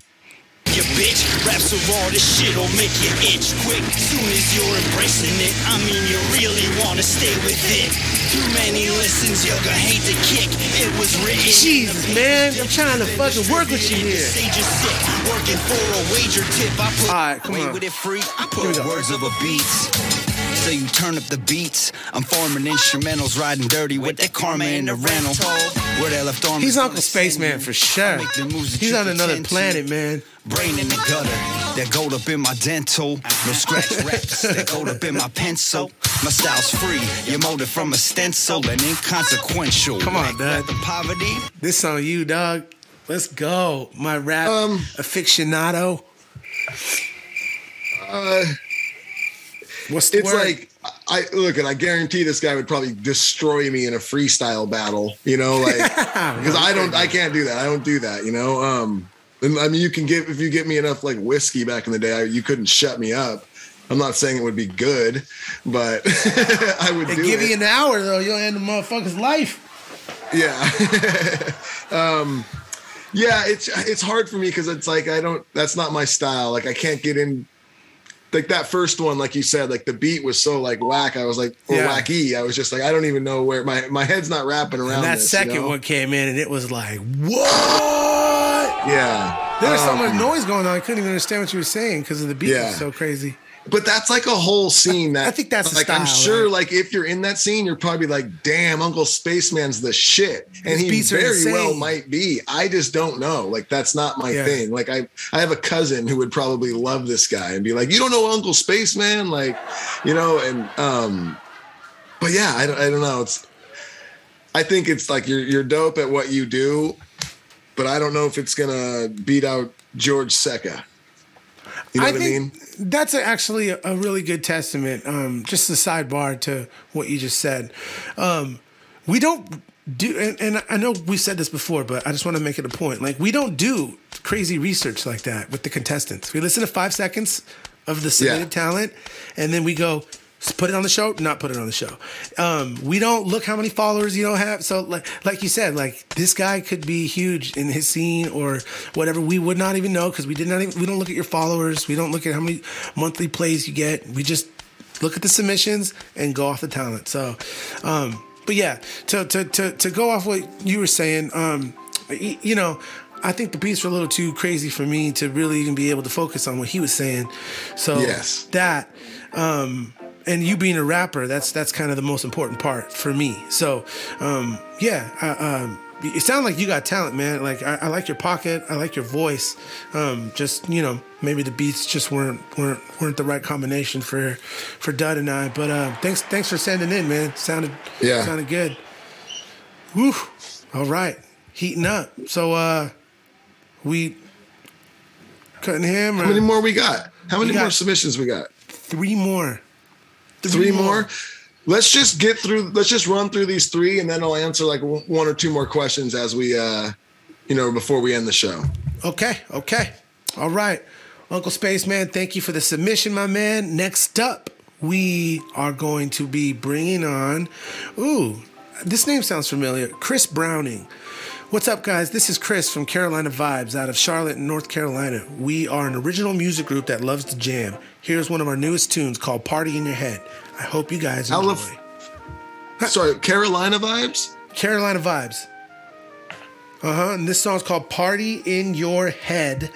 You bitch, raps so raw, this shit'll make you itch quick. Soon as you're embracing it, I mean you really wanna stay with it. Too many listens, you're gonna hate the kick. It was written. Jesus, man, I'm trying to fucking work with you here. Sage is sick, working for a wager tip. I put All right, come on. with it free. I put words over beats. So you turn up the beats. I'm forming instrumentals, riding dirty with that karma in the rental. Where they left arm He's Uncle gonna Spaceman for sure. Make the moves that He's on another planet, man. Brain in the gutter, that gold up in my dental. No scratch raps, that gold up in my pencil. My style's free, your molded from a stencil and inconsequential. Come on, Whack Dad. The poverty. This on you, dog. Let's go. My rap Um, aficionado. Uh, What's the it's word? like I look and I guarantee this guy would probably destroy me in a freestyle battle, you know, like because I don't I can't do that. I don't do that, you know. Um and I mean you can give if you get me enough like whiskey back in the day, I, you couldn't shut me up. I'm not saying it would be good, but I would They do give it. you an hour though, you'll end the motherfucker's life. Yeah. um yeah, it's it's hard for me because it's like I don't that's not my style. Like I can't get in like that first one, like you said, like the beat was so like whack. I was like or Yeah. wacky. I was just like, I don't even know where my my head's not wrapping around. And that this, second you know? one came in and it was like, what? Yeah. There was so Um, much noise going on. I couldn't even understand what you were saying because of the beat Yeah. was so crazy. But that's like a whole scene that I think that's like I'm sure right? like if you're in that scene, you're probably like, damn, Uncle Spaceman's the shit. And His he very well might be. I just don't know. Like that's not my Yeah. thing. Like I I have a cousin who would probably love this guy and be like, You don't know Uncle Spaceman? Like, you know, and um but yeah, I don't I don't know. It's I think it's like you're you're dope at what you do, but I don't know if it's gonna beat out George Seca. You know I what I think mean? that's actually a, really good testament. Um, just a sidebar to what you just said. Um, we don't do, and, and I know we said this before, but I just want to make it a point. Like we don't do crazy research like that with the contestants. We listen to five seconds of the submitted talent, and then we go. Put it on the show, not put it on the show. Um, we don't look how many followers you don't have. So, like, like you said, like this guy could be huge in his scene or whatever. We would not even know because we did not even. We don't look at your followers. We don't look at how many monthly plays you get. We just look at the submissions and go off the talent. So, um, but yeah, to to to to go off what you were saying, um, you know. I think the beats were a little too crazy for me to really even be able to focus on what he was saying. So Yes. that, um, and you being a rapper, that's that's kind of the most important part for me. So, um, yeah, I, um, it sounds like you got talent, man. Like I, I like your pocket, I like your voice. Um, just you know, maybe the beats just weren't weren't weren't the right combination for for Dud and I. But uh, thanks thanks for sending in, man. Sounded Yeah. sounded good. Woo. All right, heating up. So uh, we cutting him. How many more we got? How many got more submissions we got? Three more. Three, more. Let's just get through. Let's just run through these three, and then I'll answer like one one or two more questions as we, uh you know, before we end the show. Okay, okay. All right. Uncle Spaceman, thank you for the submission, my man. Next up, we are going to be bringing on, ooh, this name sounds familiar Chris Browning. What's up, guys? This is Chris from Carolina Vibes out of Charlotte, North Carolina. We are an original music group that loves to jam. Here's one of our newest tunes called Party in Your Head. I hope you guys I enjoy. love- Sorry, Carolina vibes. Carolina Vibes. Uh huh. And this song's called Party in Your Head.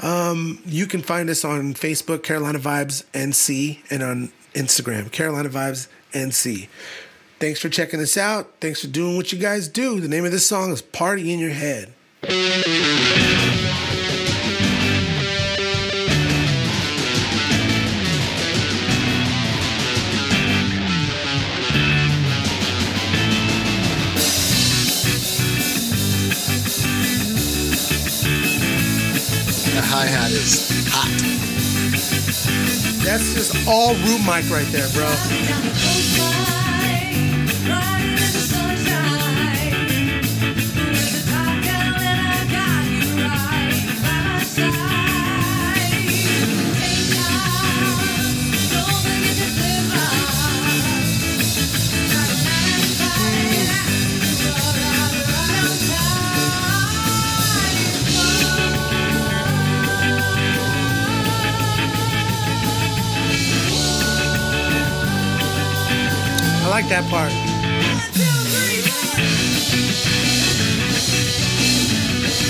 Um, you can find us on Facebook, Carolina Vibes NC, and on Instagram, Carolina Vibes NC. Thanks for checking us out. Thanks for doing what you guys do. The name of this song is Party in Your Head. The hi hat is hot. That's just all root mic right there, bro. Like that part.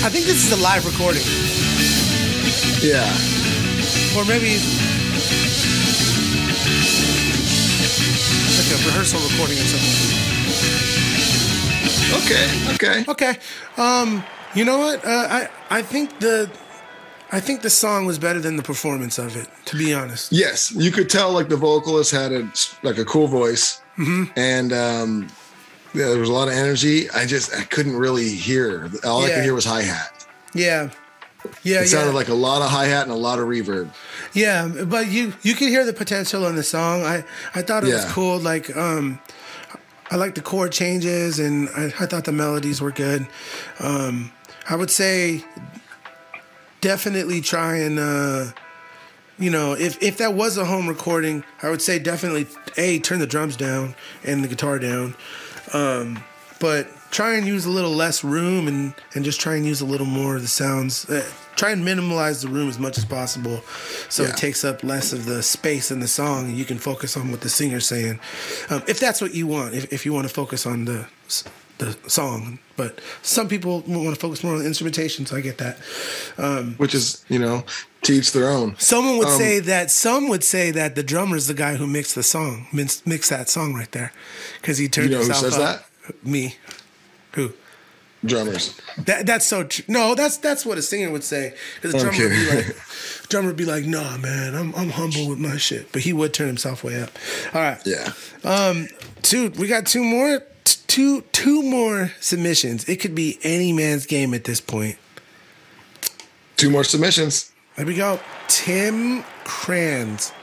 I think this is a live recording. Yeah. Or maybe like a rehearsal recording or something. Okay. Okay. Okay. Um, you know what? Uh, I I think the I think the song was better than the performance of it. To be honest. Yes, you could tell like the vocalist had a like a cool voice, hmm and um, yeah, there was a lot of energy. I just I couldn't really hear. All I could hear was hi hat. Yeah. Yeah. it sounded yeah. like a lot of hi hat and a lot of reverb. Yeah, but you you can hear the potential in the song. I I thought it was cool. Like um, I like the chord changes, and I, I thought the melodies were good. Um, I would say definitely try and uh, you know if if that was a home recording, I would say definitely a turn the drums down and the guitar down. Um, but try and use a little less room and and just try and use a little more of the sounds. Uh, try and minimalize the room as much as possible, so Yeah. it takes up less of the space in the song, and you can focus on what the singer's saying. Um, if that's what you want, if if you want to focus on the the song, but some people want to focus more on the instrumentation, so I get that. Um, which is you know teach their own. Someone would Um, say that some would say that the drummer is the guy who mixed the song, mixed, mixed that song right there, because he turned You know who himself says up. Me. Who? drummers. That that's so true. No, that's that's what a singer would say. Because I'm drummer would be like, drummer would be like, nah, man, I'm I'm humble with my shit, but he would turn himself way up. All right. Yeah. Um, dude, we got two more, two two more submissions. It could be any man's game at this point. Two more submissions. There we go. Tim Kranz.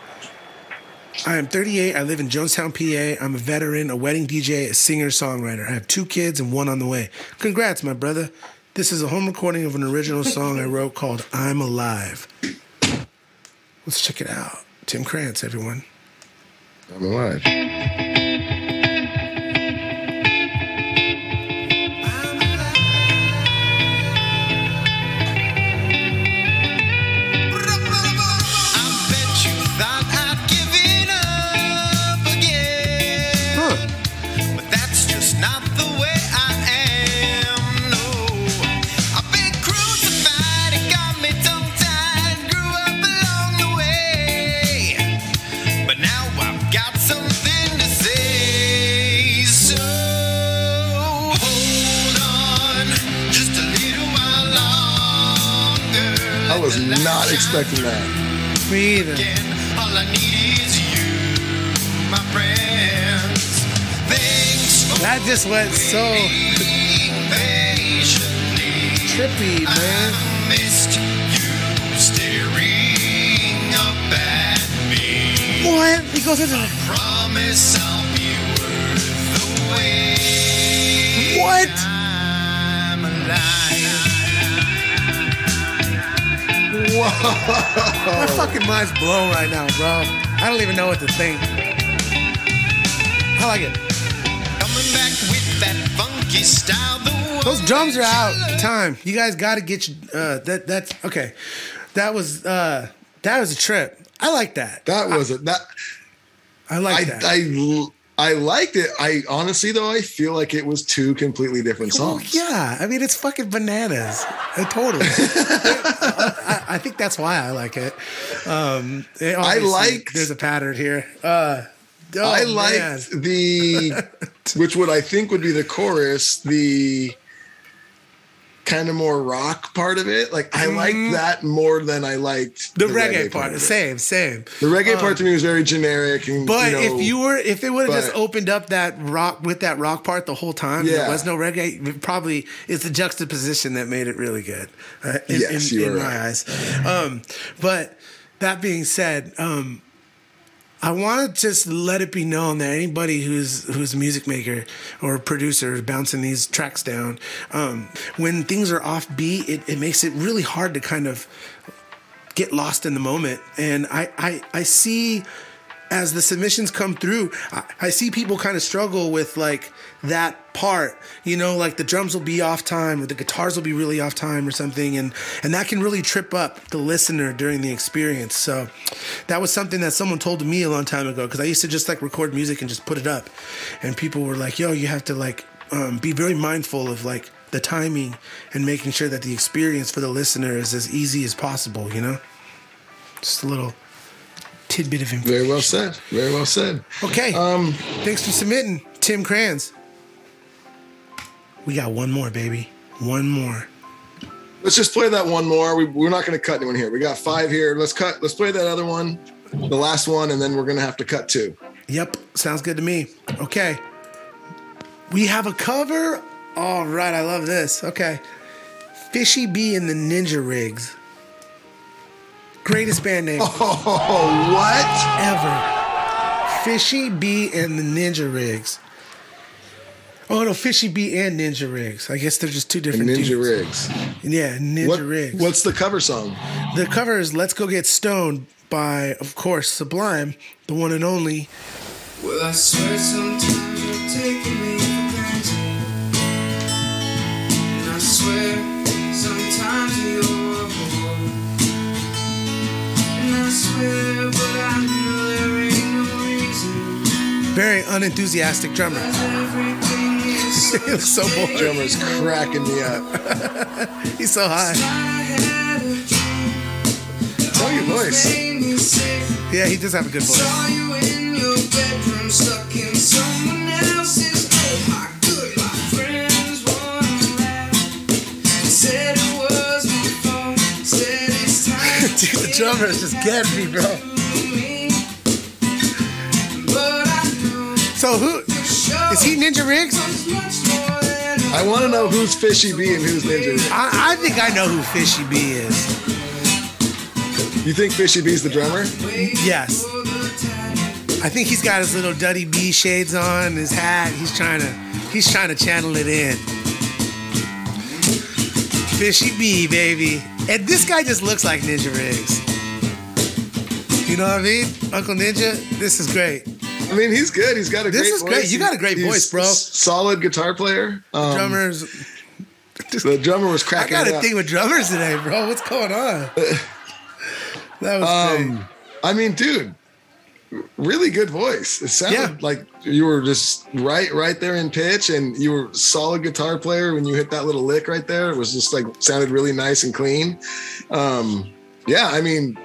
I am 38. I live in Jonestown, PA. I'm a veteran, a wedding DJ, a singer, songwriter. I have two kids and one on the way. Congrats, my brother. This is a home recording of an original song I wrote called I'm Alive. Let's check it out. Tim Kranz, everyone. I'm alive. Was not expecting that. Me either. All I need is you, my friends. That just went so trippy, man. missed you staring up at me. What? He goes into Promise I'll be worth the wait. What? I'm. My fucking mind's blown right now, bro. I don't even know what to think. I like it. Coming back with that funky style. The Those drums are out. Time. You guys got to get your. Uh, that that's okay. That was uh that was a trip. I like that. That was it. That I like I, that. I I liked it. I honestly though I feel like it was two completely different Well, songs. yeah, I mean it's fucking bananas. Uh, totally. I, I think that's why I like it. Um, I like. There's a pattern here. Uh, oh, I man. liked the which would I think would be the chorus, the kind of more rock part of it. Like I liked that more than I liked Mm-hmm. the, reggae, of part. it. Same, same. The reggae Um, part to me was very generic and But you know, if you were, if it would have just opened up that rock with that rock part the whole time, Yeah. there was no reggae. Probably it's the juxtaposition that made it really good. Uh, in, Yes, in, you in are my right. eyes. Um, but that being said, um, I want to just let it be known that anybody who's who's a music maker or producer bouncing these tracks down, um, when things are offbeat, it, it makes it really hard to kind of get lost in the moment. And I, I, I see as the submissions come through, I, I see people kind of struggle with like that part, you know, like the drums will be off time or the guitars will be really off time or something. And, and that can really trip up the listener during the experience. So that was something that someone told me a long time ago. Cause I used to just like record music and just put it up. And people were like, yo, you have to like, um, be very mindful of like the timing and making sure that the experience for the listener is as easy as possible, you know? Just a little tidbit of information. very well said. Very well said. Okay. Um Thanks for submitting, Tim Kranz. We got one more, baby. One more. let's just play that one more. We, we're not gonna cut anyone here. We got five here. Let's cut let's play that other one, the last one, and then we're gonna have to cut two. Yep, sounds good to me. Okay. We have a cover. All right, I love this. Okay. Fishy B and the Ninja Rigs. Greatest band name Oh what? ever. Fishy B and the Ninja Rigs. Oh no, Fishy B and Ninja Rigs. I guess they're just two different Ninja dudes. Rigs. Yeah, Ninja What, Rigs. what's the cover song? The cover is Let's Go Get Stoned by, of course, Sublime, the one and only. Well, Very unenthusiastic drummer. He looks so bored. Drummer's cracking me up. He's so high. Tell your voice. Yeah, he does have a good voice. Dude, the drummer is just getting me, bro. So who is he? Ninja Riggs? I want to know who's Fishy B and who's Ninja Rigs. I, I think I know who Fishy B is. You think Fishy B's the drummer? Yes. I think he's got his little Duddy B shades on, his hat. He's trying to he's trying to channel it in. Fishy B, baby. And this guy just looks like Ninja Riggs. You know what I mean? Uncle Ninja, this is great. I mean, he's good. He's got a great This great is voice. great. You got a great He's voice, bro. Solid guitar player. Um, Drummers. The drummer was cracking. I got a thing with drummers today, bro. What's going on? That was great. Um, I mean, dude, really good voice. It sounded like you were just right, right there in pitch, and you were solid guitar player when you hit that little lick right there. It was just like sounded really nice and clean. Um, yeah, I mean,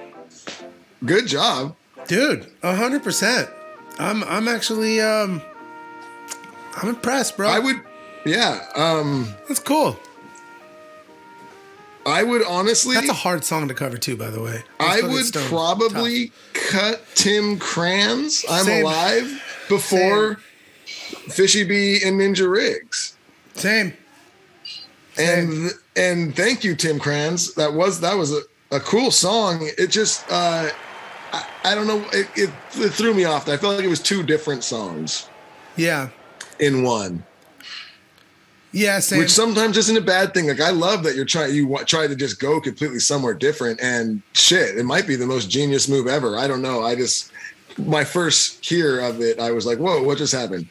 good job, dude. A hundred percent. I'm I'm actually um I'm impressed, bro. I would, yeah. Um, That's cool. I would honestly. That's a hard song to cover too, by the way. I go would probably cut Tim Kranz. I'm Same. alive before Fishy B and Ninja Riggs. Same. And and thank you, Tim Kranz. That was that was a, a cool song. It just uh I, I don't know, it, it, it threw me off. I felt like it was two different songs Yeah. in one. Yeah, same. Which sometimes isn't a bad thing. Like I love that you're trying you wa- try to just go completely somewhere different and shit. It might be the most genius move ever. I don't know. I just my first hear of it, I was like, "Whoa, what just happened?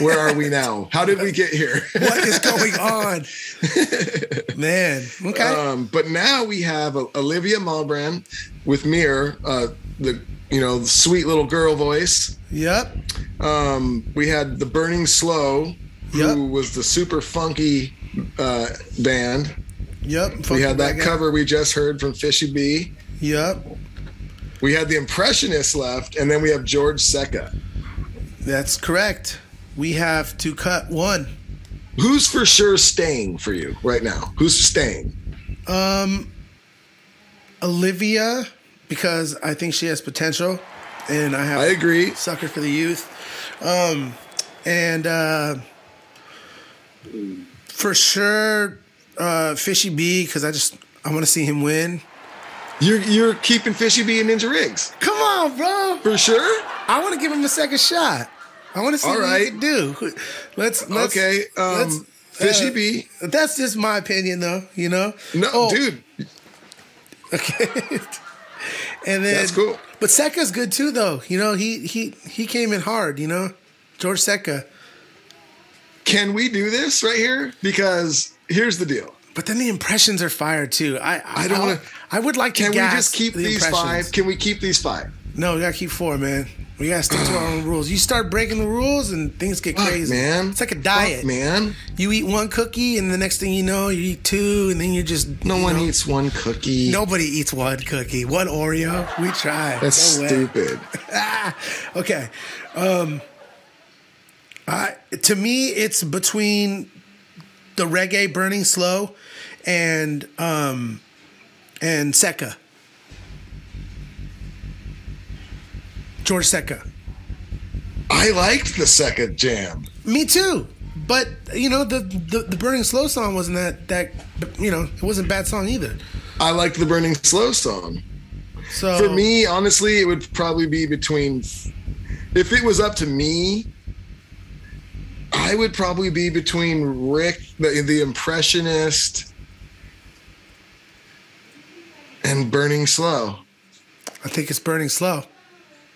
Where are we now? How did we get here?" what is going on? Man. Okay. Um, but now we have uh, Olivia Malbrand with Mir, uh, the you know the sweet little girl voice. Yep. Um, we had the Burning Slow, who was the super funky uh, band. Yep. we had that cover we just heard from Fishy B. Yep. We had the Impressionists left, and then we have George Secca. That's correct. We have to cut one. Who's for sure staying for you right now? Who's staying? Um, Olivia, because I think she has potential, and I have. I agree. Sucker for the youth, um, and uh, for sure, uh, Fishy B, because I just I want to see him win. You're you're keeping Fishy B and Ninja Riggs. Come on, bro. For sure. I want to give him a second shot. I want to see All what right. he can do. Let's, let's Okay, um, let's, uh, Fishy B. That's just my opinion, though. You know. No, Oh, dude. Okay. and then That's cool. But Secca's good too, though. You know, he he he came in hard. You know, George Secca. Can we do this right here? Because here's the deal. But then the impressions are fire too. I I, I don't wanna- I would like to. Can we just keep the these five? Can we keep these five? No, we gotta keep four, man. We gotta stick to our own rules. You start breaking the rules, and things get Fuck, crazy. man. it's like a diet, man. You eat one cookie, and the next thing you know, you eat two, and then you're just No you one know, eats one cookie. Nobody eats one cookie, one Oreo. We try. That's No stupid. ah, okay. Um, To me, it's between the reggae burning slow and um, and Secca. George Secca. I liked the second jam. Me too. But you know the, the the burning slow song wasn't that that you know it wasn't a bad song either. I liked the Burning Slow song. So For me, honestly, it would probably be between. If it was up to me, I would probably be between Rick, the, the Impressionist, and Burning Slow. I think it's burning slow.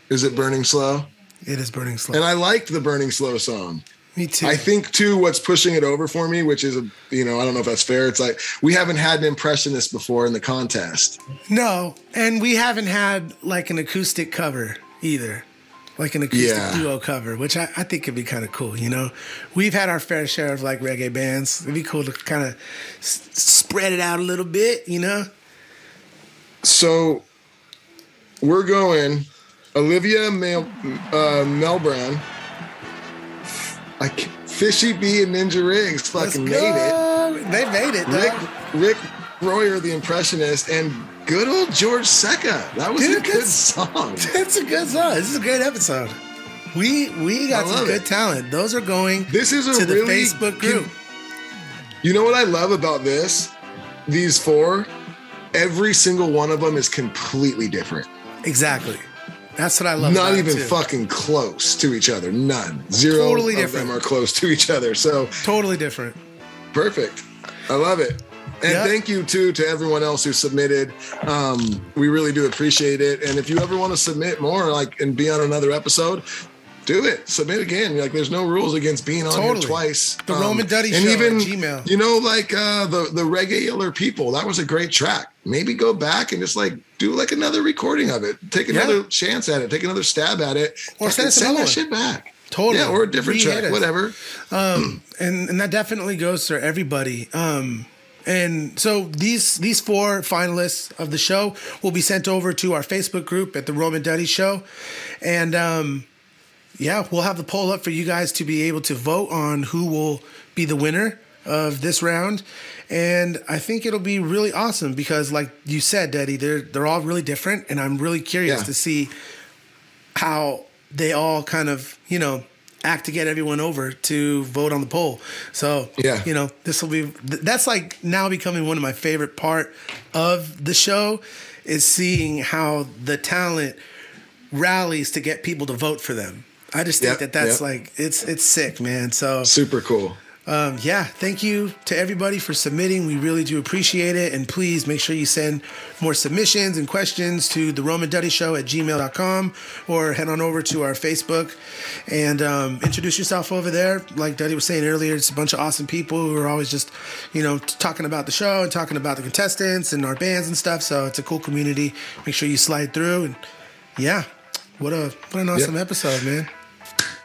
Is it Burning Slow? It is burning slow. And I liked the Burning Slow song. Me too. I think too what's pushing it over for me, which is a you know, I don't know if that's fair. It's like we haven't had an impressionist before in the contest. No, and we haven't had like an acoustic cover either, like an acoustic Yeah. duo cover, which I, I think could be kind of cool. You know, we've had our fair share of like reggae bands. It'd be cool to kind of s- spread it out a little bit. You know, So we're going Olivia Mel, uh, Melbrand, I, ca- Fishy B and Ninja Riggs fucking made it. They made it. Rick. Rick Royer, the Impressionist, and good old George Secca. That was a good song. That's a good song. This is a great episode. We we got some good it. talent. Those are going This is a to the really Facebook group. You know what I love about this? These four every single one of them is completely different. Exactly. That's what I love. Not even fucking close to each other. None. Zero Totally of different. them are close to each other. So Totally different. perfect. I love it. And Yep. thank you too to everyone else who submitted. Um, we really do appreciate it. And if you ever want to submit more, like and be on another episode, do it. Submit again. Like there's no rules against being on Totally. here twice. The Um, Rome and Duddy and Show even Gmail. you know, like uh, the the regular people. That was a great track. Maybe go back and just like do like another recording of it. Take Yeah. another chance at it. Take another stab at it. Or send send that one. shit back. Totally. Yeah, or a different Re-hit track. Whatever. Um, and and that definitely goes for everybody. Um, and so these these four finalists of the show will be sent over to our Facebook group at the Rome and Duddy Show, and um, yeah, we'll have the poll up for you guys to be able to vote on who will be the winner of this round. And I think it'll be really awesome because, like you said, Duddy, they're they're all really different, and I'm really curious Yeah. to see how they all kind of you know act to get everyone over to vote on the poll. So Yeah. you know this will be that's like now becoming one of my favorite part of the show is seeing how the talent rallies to get people to vote for them. I just think Yep, that that's yep. like it's it's sick, man. So Super cool. Um, yeah, thank you to everybody for submitting. We really do appreciate it. And please make sure you send more submissions and questions to the Rome and Duddy Show at gmail.com or head on over to our Facebook and um, introduce yourself over there. Like Duddy was saying earlier, it's a bunch of awesome people who are always just, you know, talking about the show and talking about the contestants and our bands and stuff. So it's a cool community. Make sure you slide through. And yeah, what a what an awesome episode, man.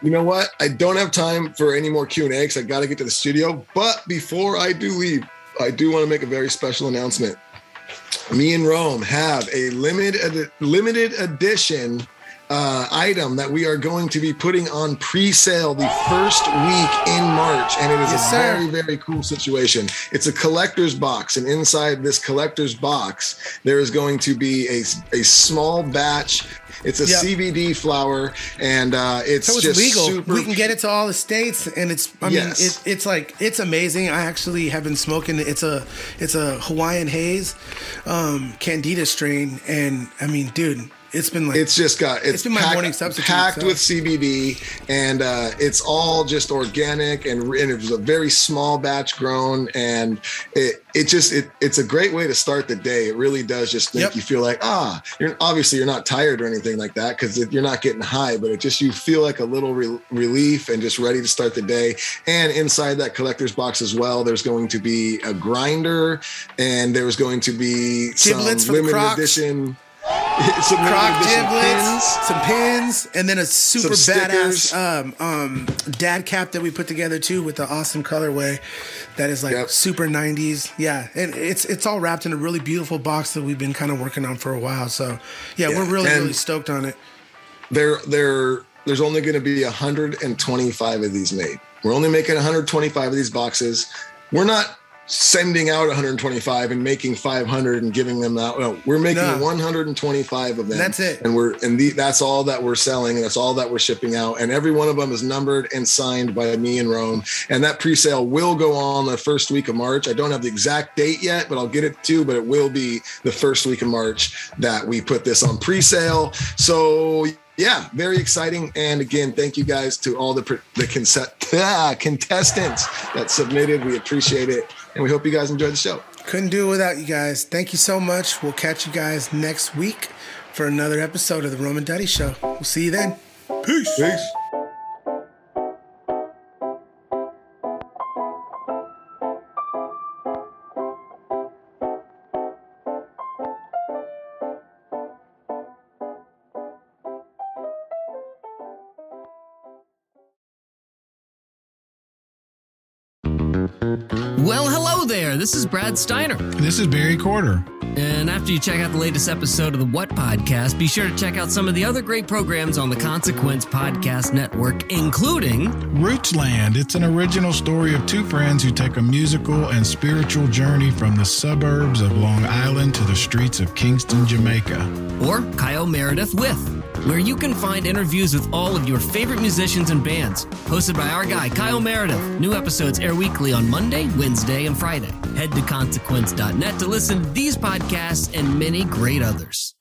You know what? I don't have time for any more Q and A because I got to get to the studio. But before I do leave, I do want to make a very special announcement. Me and Rome have a limited limited edition uh, item that we are going to be putting on pre-sale the first week in March, and it is Yes, a very very cool situation. It's a collector's box, and inside this collector's box, there is going to be a a small batch. It's a Yep. CBD flower, and uh, it's so it's just legal. super we can get it to all the states, and it's. I mean, it, it's like it's amazing. I actually have been smoking. It's a it's a Hawaiian haze, um, Candida strain, and I mean, dude, it's been like it's just got it's, it's been my packed, morning substitute. packed so- with CBD, and uh, it's all just organic, and, and it was a very small batch grown, and it it just it it's a great way to start the day. It really does just make Yep. you feel like ah, you're obviously you're not tired or anything like that because you're not getting high, but it just you feel like a little re- relief and just ready to start the day. And inside that collector's box as well, there's going to be a grinder, and there's going to be Jibbitz some limited edition. Some Croc Jibbitz, some pins, and then a super badass um, um, dad cap that we put together too with the awesome colorway that is like super 90s. Yeah, and it's it's all wrapped in a really beautiful box that we've been kind of working on for a while. So yeah, Yeah, we're really and- really stoked on it. there there there's only going to be 125 of these made we're only making 125 of these boxes we're not sending out 125 and making 500 and giving them that. no, we're making No. 125 of them That's it. and we're and the, that's all that we're selling and that's all that we're shipping out and every one of them is numbered and signed by me and rome and that pre-sale will go on the first week of march i don't have the exact date yet but i'll get it to you but it will be the first week of march that we put this on pre-sale so yeah, very exciting. And again, thank you guys to all the the conse- ah, contestants that submitted. We appreciate it, and we hope you guys enjoyed the show. Couldn't do it without you guys. Thank you so much. We'll catch you guys next week for another episode of the Rome and Duddy Show. We'll see you then. Peace. Peace. This is Brad Steiner. This is Barry Corder. And after you check out the latest episode of the What Podcast, be sure to check out some of the other great programs on the Consequence Podcast Network, including Rootsland. It's an original story of two friends who take a musical and spiritual journey from the suburbs of Long Island to the streets of Kingston, Jamaica. or Kyle Meredith with, where you can find interviews with all of your favorite musicians and bands, hosted by our guy, Kyle Meredith. New episodes air weekly on Monday, Wednesday, and Friday. Head to consequence.net to listen to these podcasts, and many great others.